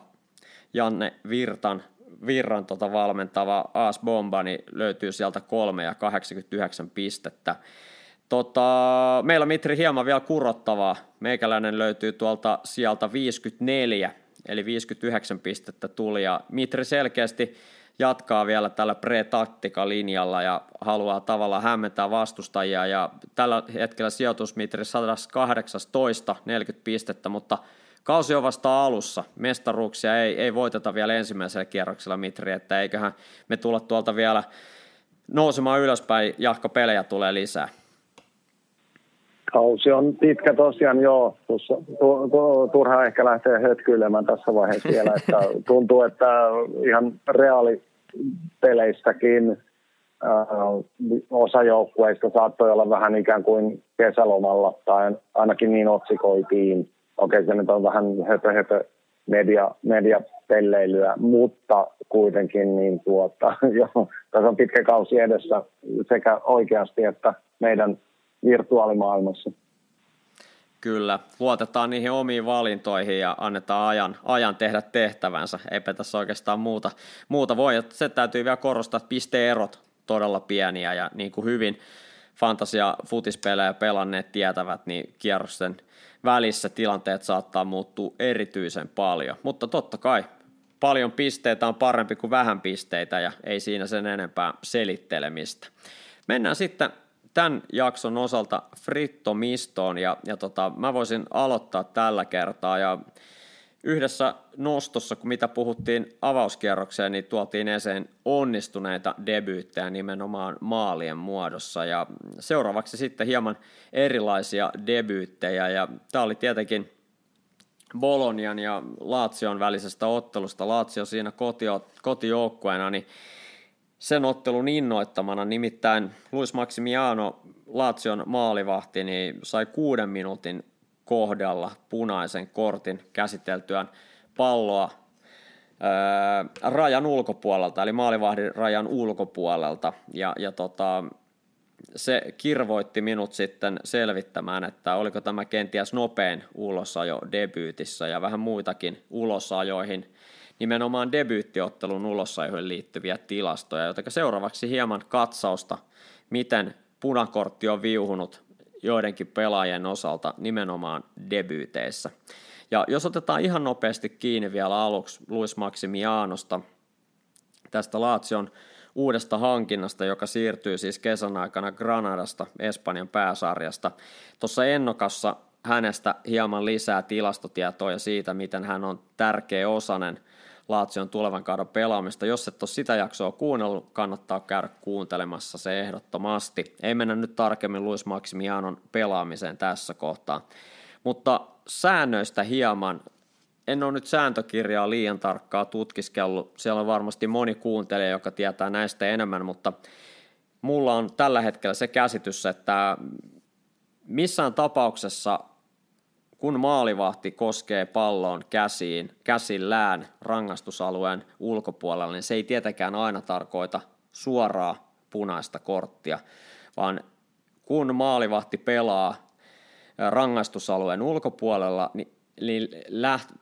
Janne Virtan Virran tota valmentava AS Bomba niin löytyy sieltä kolme ja 89 pistettä. Tota, meillä on Mitri hieman vielä kurottavaa. Meikäläinen löytyy tuolta sieltä 54, eli 59 pistettä tuli, ja Mitri selkeästi jatkaa vielä tällä pre linjalla ja haluaa tavallaan hämmentää vastustajia, ja tällä hetkellä sijoitus Mitri 118, 40 pistettä, mutta kausi on vasta alussa. Mestaruuksia ei, ei voiteta vielä ensimmäisellä kierroksella, Mitri, että eiköhän me tulla tuolta vielä nousemaan ylöspäin, jahko pelejä tulee lisää. Kausi on pitkä tosiaan, joo. Tuossa, tu, tu, turha ehkä lähteä hötkyilemään tässä vaiheessa vielä, että tuntuu, että ihan reaalipeleistäkin äh, osa joukkueista saattoi olla vähän ikään kuin kesälomalla, tai ainakin niin otsikoitiin okei se nyt on vähän höpö, höpö media, mediapelleilyä, mutta kuitenkin niin tuota, jo, tässä on pitkä kausi edessä sekä oikeasti että meidän virtuaalimaailmassa. Kyllä, luotetaan niihin omiin valintoihin ja annetaan ajan, ajan tehdä tehtävänsä. Eipä tässä oikeastaan muuta, muuta voi. Se täytyy vielä korostaa, että pisteerot todella pieniä ja niin kuin hyvin fantasia futispelejä pelanneet tietävät, niin kierrosten – välissä tilanteet saattaa muuttua erityisen paljon. Mutta totta kai paljon pisteitä on parempi kuin vähän pisteitä ja ei siinä sen enempää selittelemistä. Mennään sitten tämän jakson osalta frittomistoon ja, ja tota, mä voisin aloittaa tällä kertaa ja yhdessä nostossa, kun mitä puhuttiin avauskierrokseen, niin tuotiin esiin onnistuneita debyyttejä nimenomaan maalien muodossa. Ja seuraavaksi sitten hieman erilaisia debyyttejä. Ja tämä oli tietenkin Bolonian ja Laatsion välisestä ottelusta. Laatsio siinä kotio, kotijoukkueena, niin sen ottelun innoittamana, nimittäin Luis Maximiano, Laatsion maalivahti, niin sai kuuden minuutin kohdalla punaisen kortin käsiteltyään palloa ää, rajan ulkopuolelta, eli maalivahdin rajan ulkopuolelta. Ja, ja tota, se kirvoitti minut sitten selvittämään, että oliko tämä kenties nopein ulosajo debyytissä ja vähän muitakin ulosajoihin, nimenomaan debyyttiottelun ulosajoihin liittyviä tilastoja, joten seuraavaksi hieman katsausta, miten punakortti on viuhunut joidenkin pelaajien osalta nimenomaan debyyteissä. Ja jos otetaan ihan nopeasti kiinni vielä aluksi Luis Maximianosta, tästä Laatsion uudesta hankinnasta, joka siirtyy siis kesän aikana Granadasta, Espanjan pääsarjasta. Tuossa Ennokassa hänestä hieman lisää tilastotietoja siitä, miten hän on tärkeä osanen – Laatsion tulevan kauden pelaamista. Jos et ole sitä jaksoa kuunnellut, kannattaa käydä kuuntelemassa se ehdottomasti. Ei mennä nyt tarkemmin Luis Maximianon pelaamiseen tässä kohtaa. Mutta säännöistä hieman. En ole nyt sääntökirjaa liian tarkkaa tutkiskellut. Siellä on varmasti moni kuuntelija, joka tietää näistä enemmän, mutta mulla on tällä hetkellä se käsitys, että missään tapauksessa kun maalivahti koskee palloon käsiin, käsillään rangaistusalueen ulkopuolella, niin se ei tietenkään aina tarkoita suoraa punaista korttia, vaan kun maalivahti pelaa rangaistusalueen ulkopuolella, niin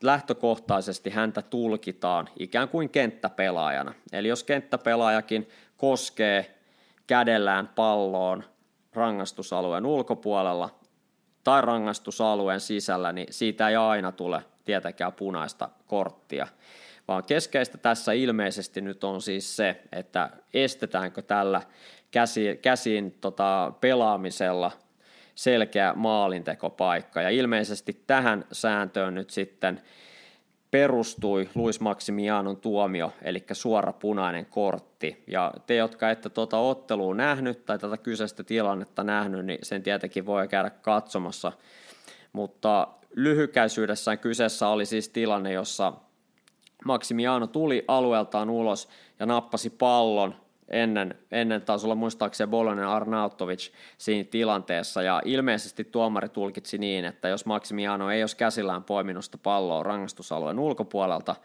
lähtökohtaisesti häntä tulkitaan ikään kuin kenttäpelaajana. Eli jos kenttäpelaajakin koskee kädellään palloon rangaistusalueen ulkopuolella tai rangaistusalueen sisällä, niin siitä ei aina tule tietenkään punaista korttia. Vaan keskeistä tässä ilmeisesti nyt on siis se, että estetäänkö tällä käsi, käsin tota, pelaamisella selkeä maalintekopaikka. Ja ilmeisesti tähän sääntöön nyt sitten perustui Luis Maximianon tuomio, eli suora punainen kortti. Ja te, jotka ette tuota ottelua nähnyt tai tätä kyseistä tilannetta nähnyt, niin sen tietenkin voi käydä katsomassa. Mutta lyhykäisyydessään kyseessä oli siis tilanne, jossa Maximiano tuli alueeltaan ulos ja nappasi pallon ennen, ennen taisi olla muistaakseni Bolonen Arnautovic siinä tilanteessa, ja ilmeisesti tuomari tulkitsi niin, että jos Maximiano ei olisi käsillään poiminusta palloa rangaistusalueen ulkopuolelta,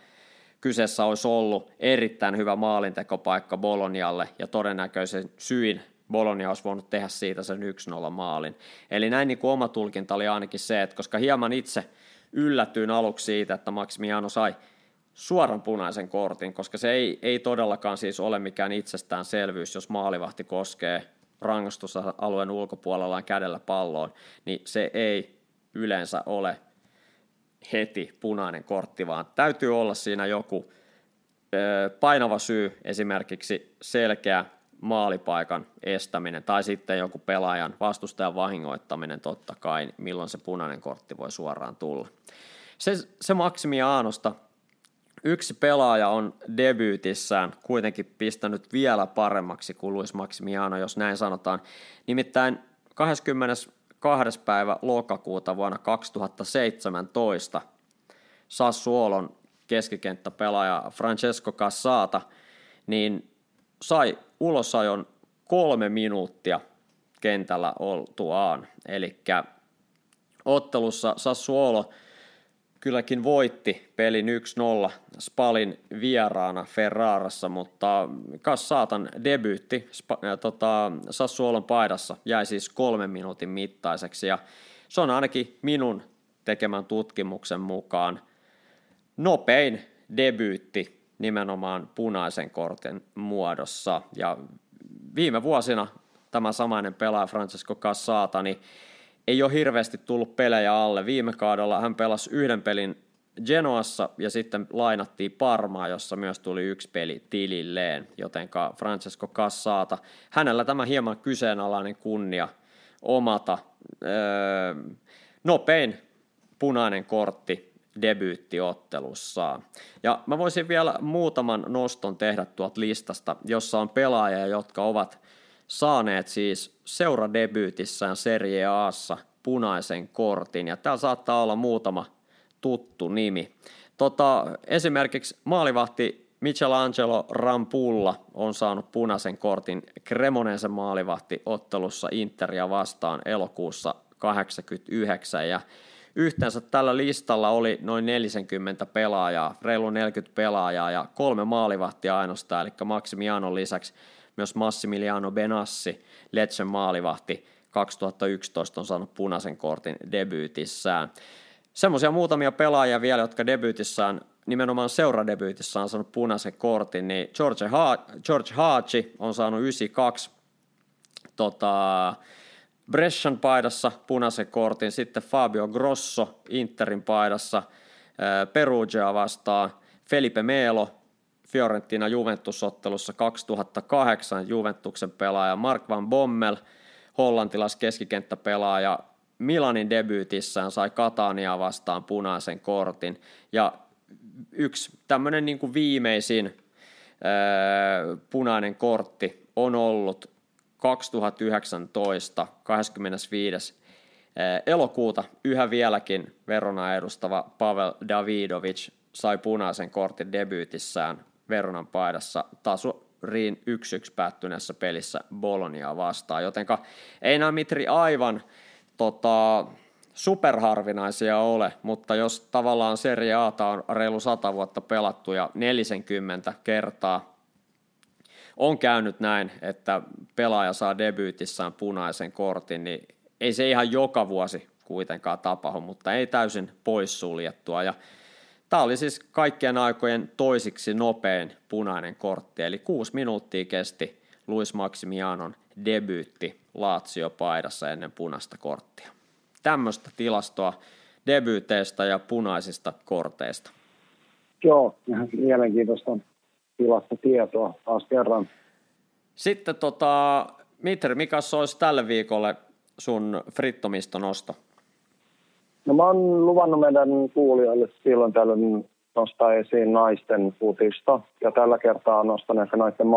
kyseessä olisi ollut erittäin hyvä maalintekopaikka Bolonialle, ja todennäköisen syin Bolonia olisi voinut tehdä siitä sen 1-0 maalin. Eli näin niin kuin oma tulkinta oli ainakin se, että koska hieman itse yllätyin aluksi siitä, että Maximiano sai suoran punaisen kortin, koska se ei, ei todellakaan siis ole mikään itsestäänselvyys, jos maalivahti koskee rangaistusalueen ulkopuolellaan kädellä palloon, niin se ei yleensä ole heti punainen kortti, vaan täytyy olla siinä joku ö, painava syy, esimerkiksi selkeä maalipaikan estäminen tai sitten joku pelaajan vastustajan vahingoittaminen totta kai, milloin se punainen kortti voi suoraan tulla. Se, se Maksimiaanosta Yksi pelaaja on debyytissään kuitenkin pistänyt vielä paremmaksi kuin Luis Maximiano, jos näin sanotaan. Nimittäin 22. päivä lokakuuta vuonna 2017 Sassuolon keskikenttäpelaaja Francesco Cassata niin sai ulosajon kolme minuuttia kentällä oltuaan. Eli ottelussa Sassuolo – kylläkin voitti pelin 1-0 Spalin vieraana Ferrarassa, mutta kas saatan debyytti äh, tota, Sassuolon paidassa jäi siis kolmen minuutin mittaiseksi ja se on ainakin minun tekemän tutkimuksen mukaan nopein debyytti nimenomaan punaisen kortin muodossa. Ja viime vuosina tämä samainen pelaaja Francesco Cassata, niin ei ole hirveästi tullut pelejä alle. Viime kaudella hän pelasi yhden pelin Genoassa ja sitten lainattiin Parmaa, jossa myös tuli yksi peli tililleen, jotenka Francesco Cassata, hänellä tämä hieman kyseenalainen kunnia omata öö, nopein punainen kortti debyyttiottelussa. Ja mä voisin vielä muutaman noston tehdä tuolta listasta, jossa on pelaajia, jotka ovat saaneet siis seuradebyytissään Serie Aassa punaisen kortin, ja täällä saattaa olla muutama tuttu nimi. Tota, esimerkiksi maalivahti Michelangelo Rampulla on saanut punaisen kortin Cremonensen maalivahti ottelussa Interia vastaan elokuussa 89 ja yhteensä tällä listalla oli noin 40 pelaajaa, reilu 40 pelaajaa ja kolme maalivahtia ainoastaan, eli Maximianon lisäksi myös Massimiliano Benassi, Letsen maalivahti 2011 on saanut punaisen kortin debyytissään. Semmoisia muutamia pelaajia vielä, jotka debyytissään, nimenomaan seuradebyytissään on saanut punaisen kortin, niin George, ha- George Hachi on saanut 92 tota, Brescian paidassa punaisen kortin, sitten Fabio Grosso Interin paidassa Perugia vastaan, Felipe Melo Fiorentina Juventusottelussa 2008 Juventuksen pelaaja Mark van Bommel, hollantilais keskikenttäpelaaja, Milanin debyytissään sai Katania vastaan punaisen kortin. Ja yksi tämmöinen niin kuin viimeisin ää, punainen kortti on ollut 2019 25. elokuuta yhä vieläkin Verona edustava Pavel Davidovic sai punaisen kortin debyytissään Veronan paidassa tasuriin 1-1 päättyneessä pelissä Bolonia vastaan, jotenka ei nämä Mitri aivan tota, superharvinaisia ole, mutta jos tavallaan Serie A on reilu 100 vuotta pelattu ja 40 kertaa on käynyt näin, että pelaaja saa debyytissään punaisen kortin, niin ei se ihan joka vuosi kuitenkaan tapahdu, mutta ei täysin poissuljettua. Ja tämä oli siis kaikkien aikojen toisiksi nopein punainen kortti, eli kuusi minuuttia kesti Luis Maximianon debyytti Lazio-paidassa ennen punaista korttia. Tämmöistä tilastoa debyyteistä ja punaisista korteista. Joo, mielenkiintoista tilastotietoa taas kerran. Sitten tota, Mitri, mikä olisi tälle viikolle sun frittomiston nosto? No mä oon luvannut meidän kuulijoille silloin tällöin nostaa esiin naisten futista. Ja tällä kertaa nostan ehkä naisten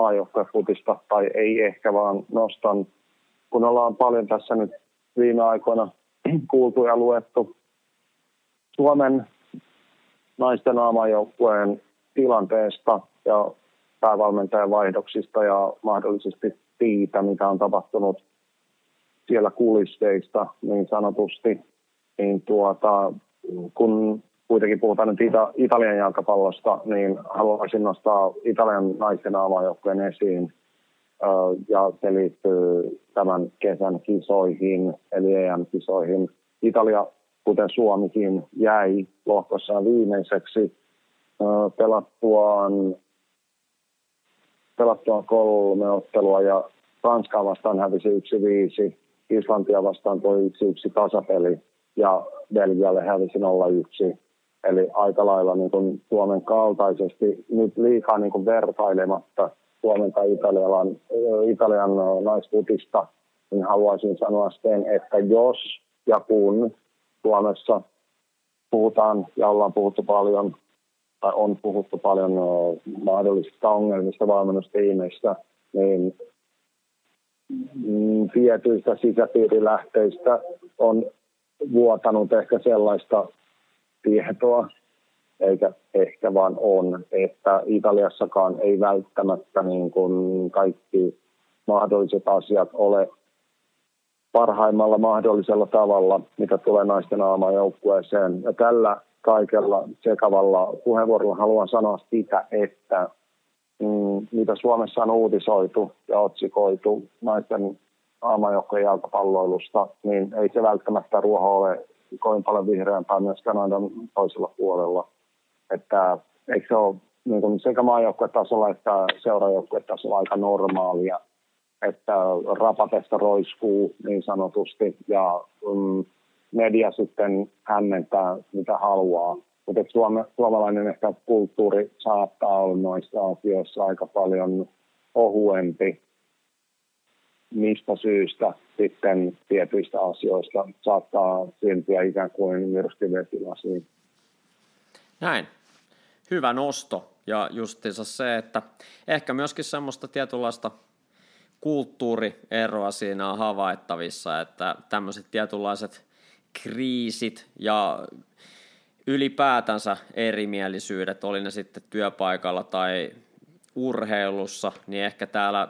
futista, tai ei ehkä, vaan nostan, kun ollaan paljon tässä nyt viime aikoina kuultu ja luettu Suomen naisten aamajoukkueen tilanteesta ja päävalmentajan vaihdoksista ja mahdollisesti siitä, mitä on tapahtunut siellä kulisseista niin sanotusti, niin tuota, kun kuitenkin puhutaan nyt Ita- Italian jalkapallosta, niin haluaisin nostaa Italian naisten aamajoukkueen esiin. Ja se liittyy tämän kesän kisoihin, eli EM-kisoihin. Italia, kuten Suomikin, jäi lohkossaan viimeiseksi pelattuaan, pelattuaan kolme ottelua ja Ranskaa vastaan hävisi 1-5, Islantia vastaan toi 1-1 tasapeli ja Belgialle hävisi 0-1 Eli aika lailla niin kuin Suomen kaltaisesti, nyt liikaa niin kuin vertailematta Suomen tai Italian, Italian naisputista, niin haluaisin sanoa sen, että jos ja kun Suomessa puhutaan ja ollaan puhuttu paljon, tai on puhuttu paljon mahdollisista ongelmista valmennustiimeissä, niin mm, tietyistä sisäpiirilähteistä on vuotanut ehkä sellaista tietoa, eikä ehkä vaan on, että Italiassakaan ei välttämättä niin kuin kaikki mahdolliset asiat ole parhaimmalla mahdollisella tavalla, mitä tulee naisten aamajoukkueeseen. Ja tällä kaikella sekavalla puheenvuorolla haluan sanoa sitä, että mm, mitä Suomessa on uutisoitu ja otsikoitu naisten aamajoukkojen jalkapalloilusta, niin ei se välttämättä ruoho ole kovin paljon vihreämpää myös Kanadan toisella puolella. Että eikö se ole niin kuin sekä maajoukkuetasolla että seurajoukkuetasolla aika normaalia, että rapatesta roiskuu niin sanotusti ja mm, media sitten hämmentää mitä haluaa. Mutta suomalainen ehkä kulttuuri saattaa olla noissa asioissa aika paljon ohuempi mistä syystä sitten tietyistä asioista saattaa syntyä ikään kuin myrskyvetilasiin. Näin. Hyvä nosto. Ja justiinsa se, että ehkä myöskin semmoista tietynlaista kulttuurieroa siinä on havaittavissa, että tämmöiset tietynlaiset kriisit ja ylipäätänsä erimielisyydet, oli ne sitten työpaikalla tai urheilussa, niin ehkä täällä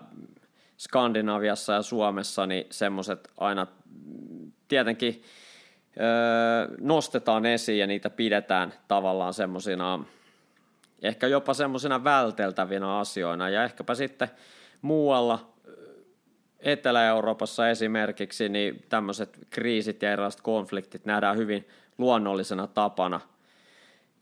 Skandinaviassa ja Suomessa, niin semmoiset aina tietenkin nostetaan esiin ja niitä pidetään tavallaan semmoisina, ehkä jopa semmoisina välteltävinä asioina ja ehkäpä sitten muualla Etelä-Euroopassa esimerkiksi, niin tämmöiset kriisit ja erilaiset konfliktit nähdään hyvin luonnollisena tapana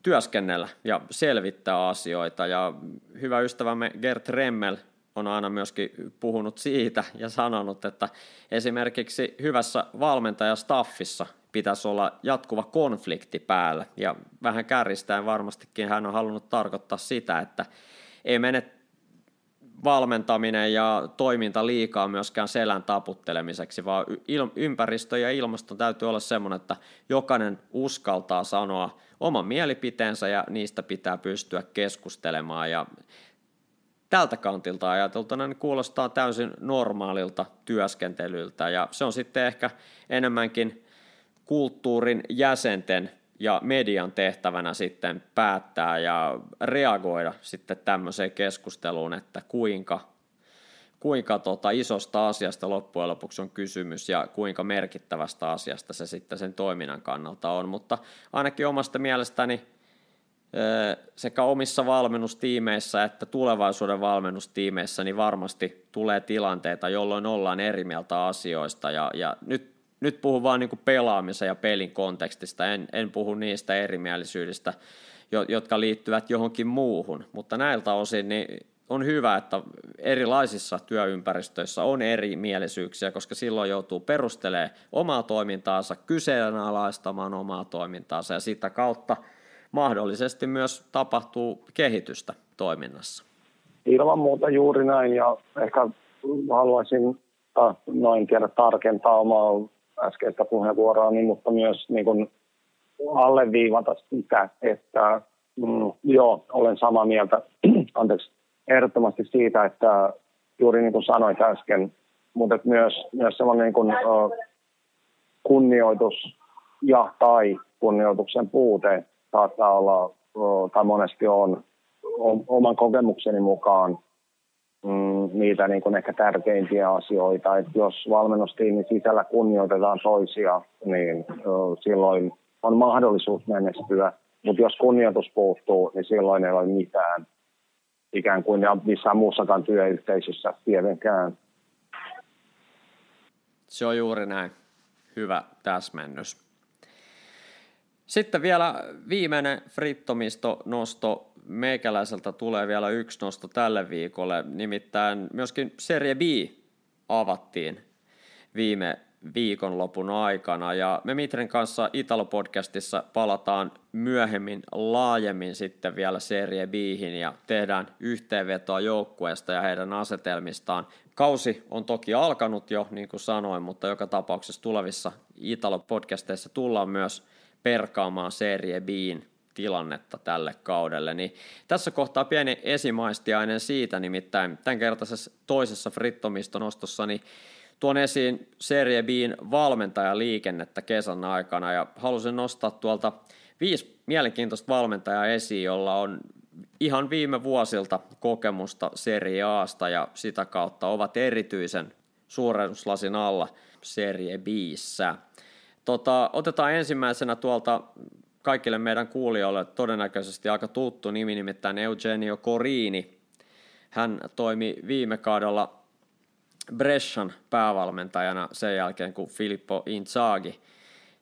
työskennellä ja selvittää asioita. Ja hyvä ystävämme Gert Remmel on aina myöskin puhunut siitä ja sanonut, että esimerkiksi hyvässä valmentajastaffissa pitäisi olla jatkuva konflikti päällä. Ja vähän kärjistäen varmastikin hän on halunnut tarkoittaa sitä, että ei mene valmentaminen ja toiminta liikaa myöskään selän taputtelemiseksi, vaan ympäristö ja ilmasto täytyy olla sellainen, että jokainen uskaltaa sanoa oman mielipiteensä ja niistä pitää pystyä keskustelemaan ja tältä kantilta ajateltuna niin kuulostaa täysin normaalilta työskentelyltä. Ja se on sitten ehkä enemmänkin kulttuurin jäsenten ja median tehtävänä sitten päättää ja reagoida sitten tämmöiseen keskusteluun, että kuinka, kuinka tota isosta asiasta loppujen lopuksi on kysymys ja kuinka merkittävästä asiasta se sitten sen toiminnan kannalta on, mutta ainakin omasta mielestäni sekä omissa valmennustiimeissä että tulevaisuuden valmennustiimeissä niin varmasti tulee tilanteita, jolloin ollaan eri mieltä asioista. Ja, ja nyt nyt puhun vaan niin pelaamisen ja pelin kontekstista, en, en puhu niistä erimielisyydestä, jotka liittyvät johonkin muuhun, mutta näiltä osin niin on hyvä, että erilaisissa työympäristöissä on erimielisyyksiä, koska silloin joutuu perustelemaan omaa toimintaansa, kyseenalaistamaan omaa toimintaansa ja sitä kautta mahdollisesti myös tapahtuu kehitystä toiminnassa. Ilman muuta juuri näin ja ehkä haluaisin noin tiedä tarkentaa omaa äskeistä puheenvuoroa, niin, mutta myös niin kuin alleviivata sitä, että mm, joo, olen samaa mieltä anteeksi, ehdottomasti siitä, että juuri niin kuin sanoit äsken, mutta myös, myös sellainen niin kuin, kunnioitus ja tai kunnioituksen puute saattaa olla, tai monesti on, oman kokemukseni mukaan mm, niitä niin kuin ehkä tärkeimpiä asioita. että jos valmennustiimin sisällä kunnioitetaan toisia, niin silloin on mahdollisuus menestyä. Mutta jos kunnioitus puuttuu, niin silloin ei ole mitään ikään kuin ja missään muussakaan työyhteisössä tietenkään. Se on juuri näin. Hyvä täsmennys. Sitten vielä viimeinen frittomisto nosto meikäläiseltä tulee vielä yksi nosto tälle viikolle, nimittäin myöskin Serie B avattiin viime viikonlopun aikana. Ja me Mitren kanssa Italo-podcastissa palataan myöhemmin laajemmin sitten vielä Serie Bihin ja tehdään yhteenvetoa joukkueesta ja heidän asetelmistaan. Kausi on toki alkanut jo, niin kuin sanoin, mutta joka tapauksessa tulevissa Italo-podcasteissa tullaan myös perkaamaan Serie Biin tilannetta tälle kaudelle. Niin tässä kohtaa pieni esimaistiainen siitä, nimittäin tämänkertaisessa toisessa frittomistonostossa, niin tuon esiin Serie B:n valmentajaliikennettä kesän aikana ja halusin nostaa tuolta viisi mielenkiintoista valmentajaa esiin, jolla on ihan viime vuosilta kokemusta Serie Asta ja sitä kautta ovat erityisen suurennuslasin alla Serie Bissä. Tota, otetaan ensimmäisenä tuolta kaikille meidän kuulijoille todennäköisesti aika tuttu nimi, nimittäin Eugenio Corini. Hän toimi viime kaudella Brescian päävalmentajana sen jälkeen, kun Filippo Inzaghi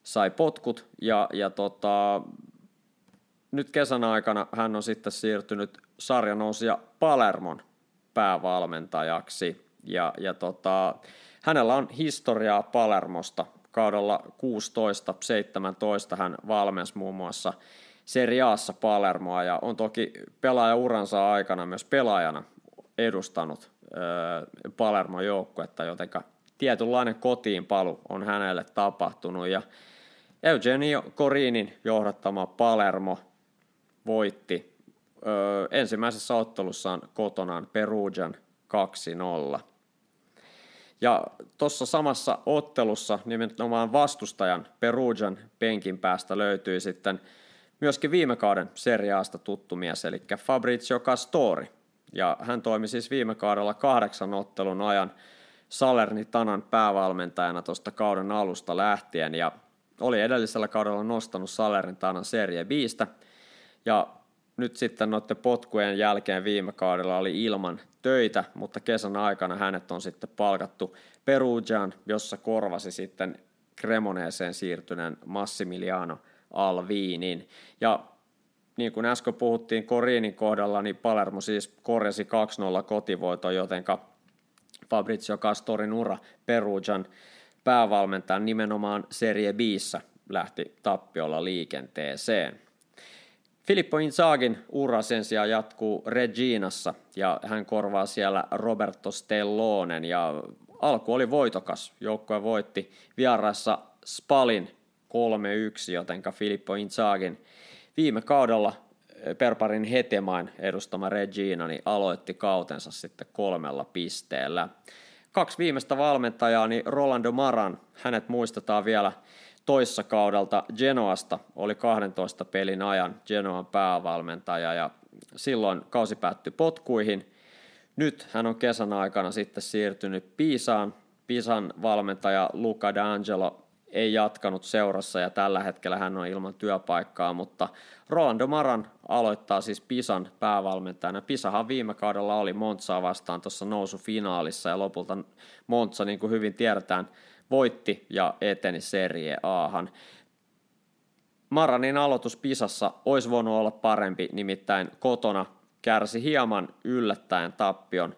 sai potkut. Ja, ja tota, nyt kesän aikana hän on sitten siirtynyt sarjanousia Palermon päävalmentajaksi. Ja, ja tota, hänellä on historiaa Palermosta kaudella 16-17 hän valmensi muun muassa Seriaassa Palermoa ja on toki pelaajauransa aikana myös pelaajana edustanut Palermon joukkuetta, joten tietynlainen kotiinpalu on hänelle tapahtunut. Ja Eugenio Corinin johdattama Palermo voitti ö, ensimmäisessä ottelussaan kotonaan Perugian 2-0. Ja tuossa samassa ottelussa nimenomaan vastustajan Perugian penkin päästä löytyi sitten myöskin viime kauden seriaasta tuttu mies, eli Fabrizio Castori, ja hän toimi siis viime kaudella kahdeksan ottelun ajan Salernitanan päävalmentajana tuosta kauden alusta lähtien. Ja oli edellisellä kaudella nostanut Salernitanan Serie Bistä ja nyt sitten noiden potkujen jälkeen viime kaudella oli ilman töitä, mutta kesän aikana hänet on sitten palkattu Perugian, jossa korvasi sitten Cremoneeseen siirtyneen Massimiliano Alviinin. Ja niin kuin äsken puhuttiin Korinin kohdalla, niin Palermo siis korjasi 2-0 kotivoiton, jotenka Fabrizio Castorin ura Perugian päävalmentajan nimenomaan Serie Bissä lähti tappiolla liikenteeseen. Filippo Inzagin ura sen sijaan jatkuu Reginassa ja hän korvaa siellä Roberto Stellonen ja alku oli voitokas. Joukkue voitti vieraassa Spalin 3-1, jotenka Filippo Inzagin viime kaudella eh, Perparin Hetemain edustama Regina niin aloitti kautensa sitten kolmella pisteellä. Kaksi viimeistä valmentajaa, niin Rolando Maran, hänet muistetaan vielä toissa kaudelta Genoasta, oli 12 pelin ajan Genoan päävalmentaja ja silloin kausi päättyi potkuihin. Nyt hän on kesän aikana sitten siirtynyt Piisaan. Pisan valmentaja Luca D'Angelo ei jatkanut seurassa ja tällä hetkellä hän on ilman työpaikkaa, mutta Rolando Maran aloittaa siis Pisan päävalmentajana. Pisahan viime kaudella oli Montsaa vastaan tuossa nousufinaalissa ja lopulta Montsa, niin kuin hyvin tiedetään, voitti ja eteni Serie Ahan. Maranin aloitus Pisassa olisi voinut olla parempi, nimittäin kotona kärsi hieman yllättäen tappion.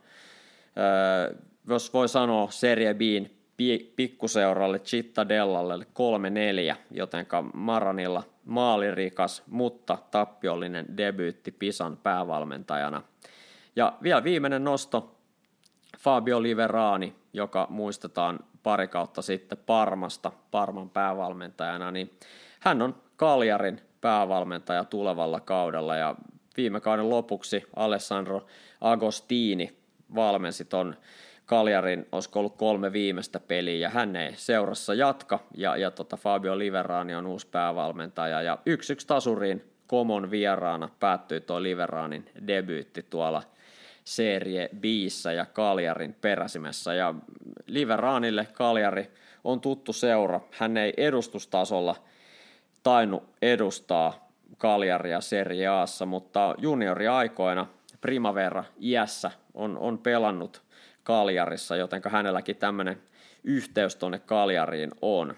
Öö, jos voi sanoa Serie Bin pikkuseuralle Cittadellalle 3-4, jotenka Maranilla maalirikas, mutta tappiollinen debyytti Pisan päävalmentajana. Ja vielä viimeinen nosto, Fabio Liverani, joka muistetaan pari kautta sitten Parmasta, Parman päävalmentajana, niin hän on Kaljarin päävalmentaja tulevalla kaudella. Ja viime kauden lopuksi Alessandro Agostini valmensi ton Kaljarin, olisiko ollut kolme viimeistä peliä, ja hän ei seurassa jatka, ja, ja tota Fabio Liverani on uusi päävalmentaja, ja yksi yksi tasuriin Komon vieraana päättyi tuo Liveranin debyytti tuolla Serie Biissä ja Kaljarin peräsimessä, ja Liveranille Kaljari on tuttu seura, hän ei edustustasolla tainnut edustaa Kaljaria Serie Aassa, mutta junioriaikoina Primavera iässä on, on pelannut Kaljarissa, joten hänelläkin tämmöinen yhteys tuonne Kaljariin on.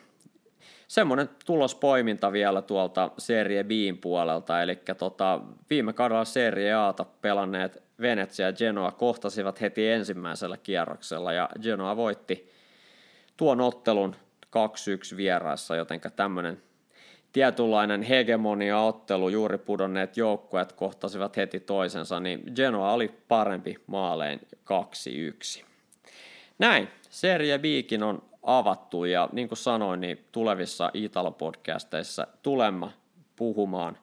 Semmoinen tulospoiminta vielä tuolta Serie B:n puolelta, eli tota, viime kaudella Serie Ata pelanneet Venetsia ja Genoa kohtasivat heti ensimmäisellä kierroksella, ja Genoa voitti tuon ottelun 2-1 vieraissa, joten tämmöinen tietynlainen hegemonia-ottelu, juuri pudonneet joukkueet kohtasivat heti toisensa, niin Genoa oli parempi maalein 2-1. Näin, Serie Bkin on avattu ja niin kuin sanoin, niin tulevissa Italo-podcasteissa tulemme puhumaan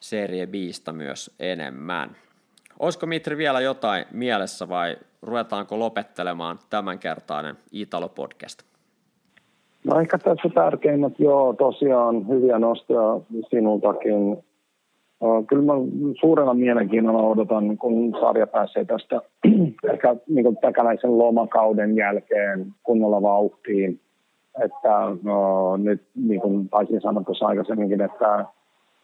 Serie Bistä myös enemmän. Olisiko Mitri vielä jotain mielessä vai ruvetaanko lopettelemaan tämänkertainen Italo-podcast? No ehkä tässä tärkeimmät, joo, tosiaan hyviä nostoja sinultakin. Kyllä mä suurella mielenkiinnolla odotan, kun sarja pääsee tästä ehkä niin täkäläisen lomakauden jälkeen kunnolla vauhtiin. Että no, nyt niin kuin taisin sanoa tuossa aikaisemminkin, että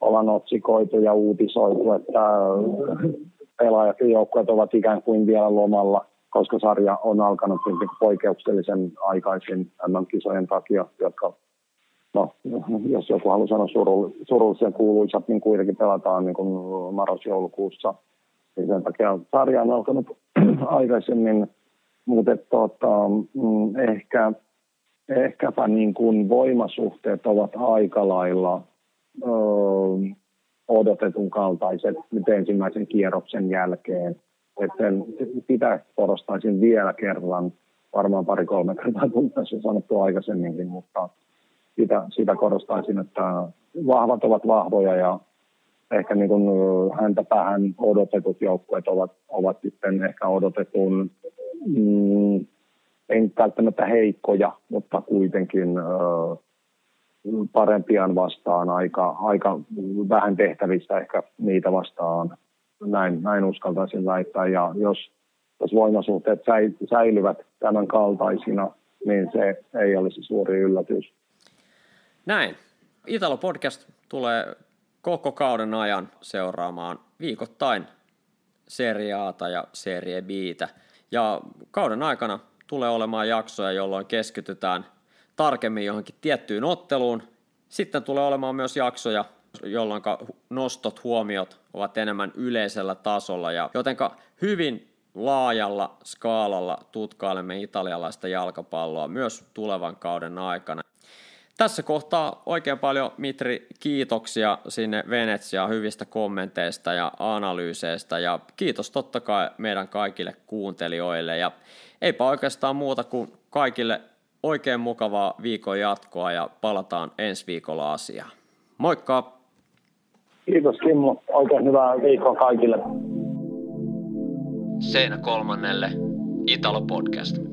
ollaan otsikoitu ja uutisoitu, että pelaajat ja joukkueet ovat ikään kuin vielä lomalla koska sarja on alkanut niin poikkeuksellisen aikaisin MM-kisojen takia, jotka, no, jos joku haluaa sanoa surullisen kuuluisat, niin kuitenkin pelataan niin marras-joulukuussa. Niin sen takia sarja on alkanut aikaisemmin, mutta tota, mm, ehkä, ehkäpä niin kuin voimasuhteet ovat aika lailla ö, odotetun kaltaiset nyt ensimmäisen kierroksen jälkeen – että sitä korostaisin vielä kerran, varmaan pari-kolme kertaa tuli tässä sanottu aikaisemminkin, mutta sitä, sitä korostaisin, että vahvat ovat vahvoja ja ehkä niin kuin häntä päähän odotetut joukkueet ovat, ovat sitten ehkä odotetun, mm, ei välttämättä heikkoja, mutta kuitenkin parempiaan vastaan aika, aika vähän tehtävissä ehkä niitä vastaan näin, näin uskaltaisin väittää. Ja jos, jos voimasuhteet säilyvät tämän kaltaisina, niin se ei olisi suuri yllätys. Näin. Italo Podcast tulee koko kauden ajan seuraamaan viikoittain Serie Ata ja Serie Bitä. Ja kauden aikana tulee olemaan jaksoja, jolloin keskitytään tarkemmin johonkin tiettyyn otteluun. Sitten tulee olemaan myös jaksoja, jolloin nostot, huomiot ovat enemmän yleisellä tasolla. Ja jotenka hyvin laajalla skaalalla tutkailemme italialaista jalkapalloa myös tulevan kauden aikana. Tässä kohtaa oikein paljon Mitri kiitoksia sinne Venetsiaan hyvistä kommenteista ja analyyseistä ja kiitos totta kai meidän kaikille kuuntelijoille ja eipä oikeastaan muuta kuin kaikille oikein mukavaa viikon jatkoa ja palataan ensi viikolla asiaan. Moikka! Kiitos Kimmo. Oikein hyvää viikkoa kaikille. Seinä kolmannelle Italo Podcast.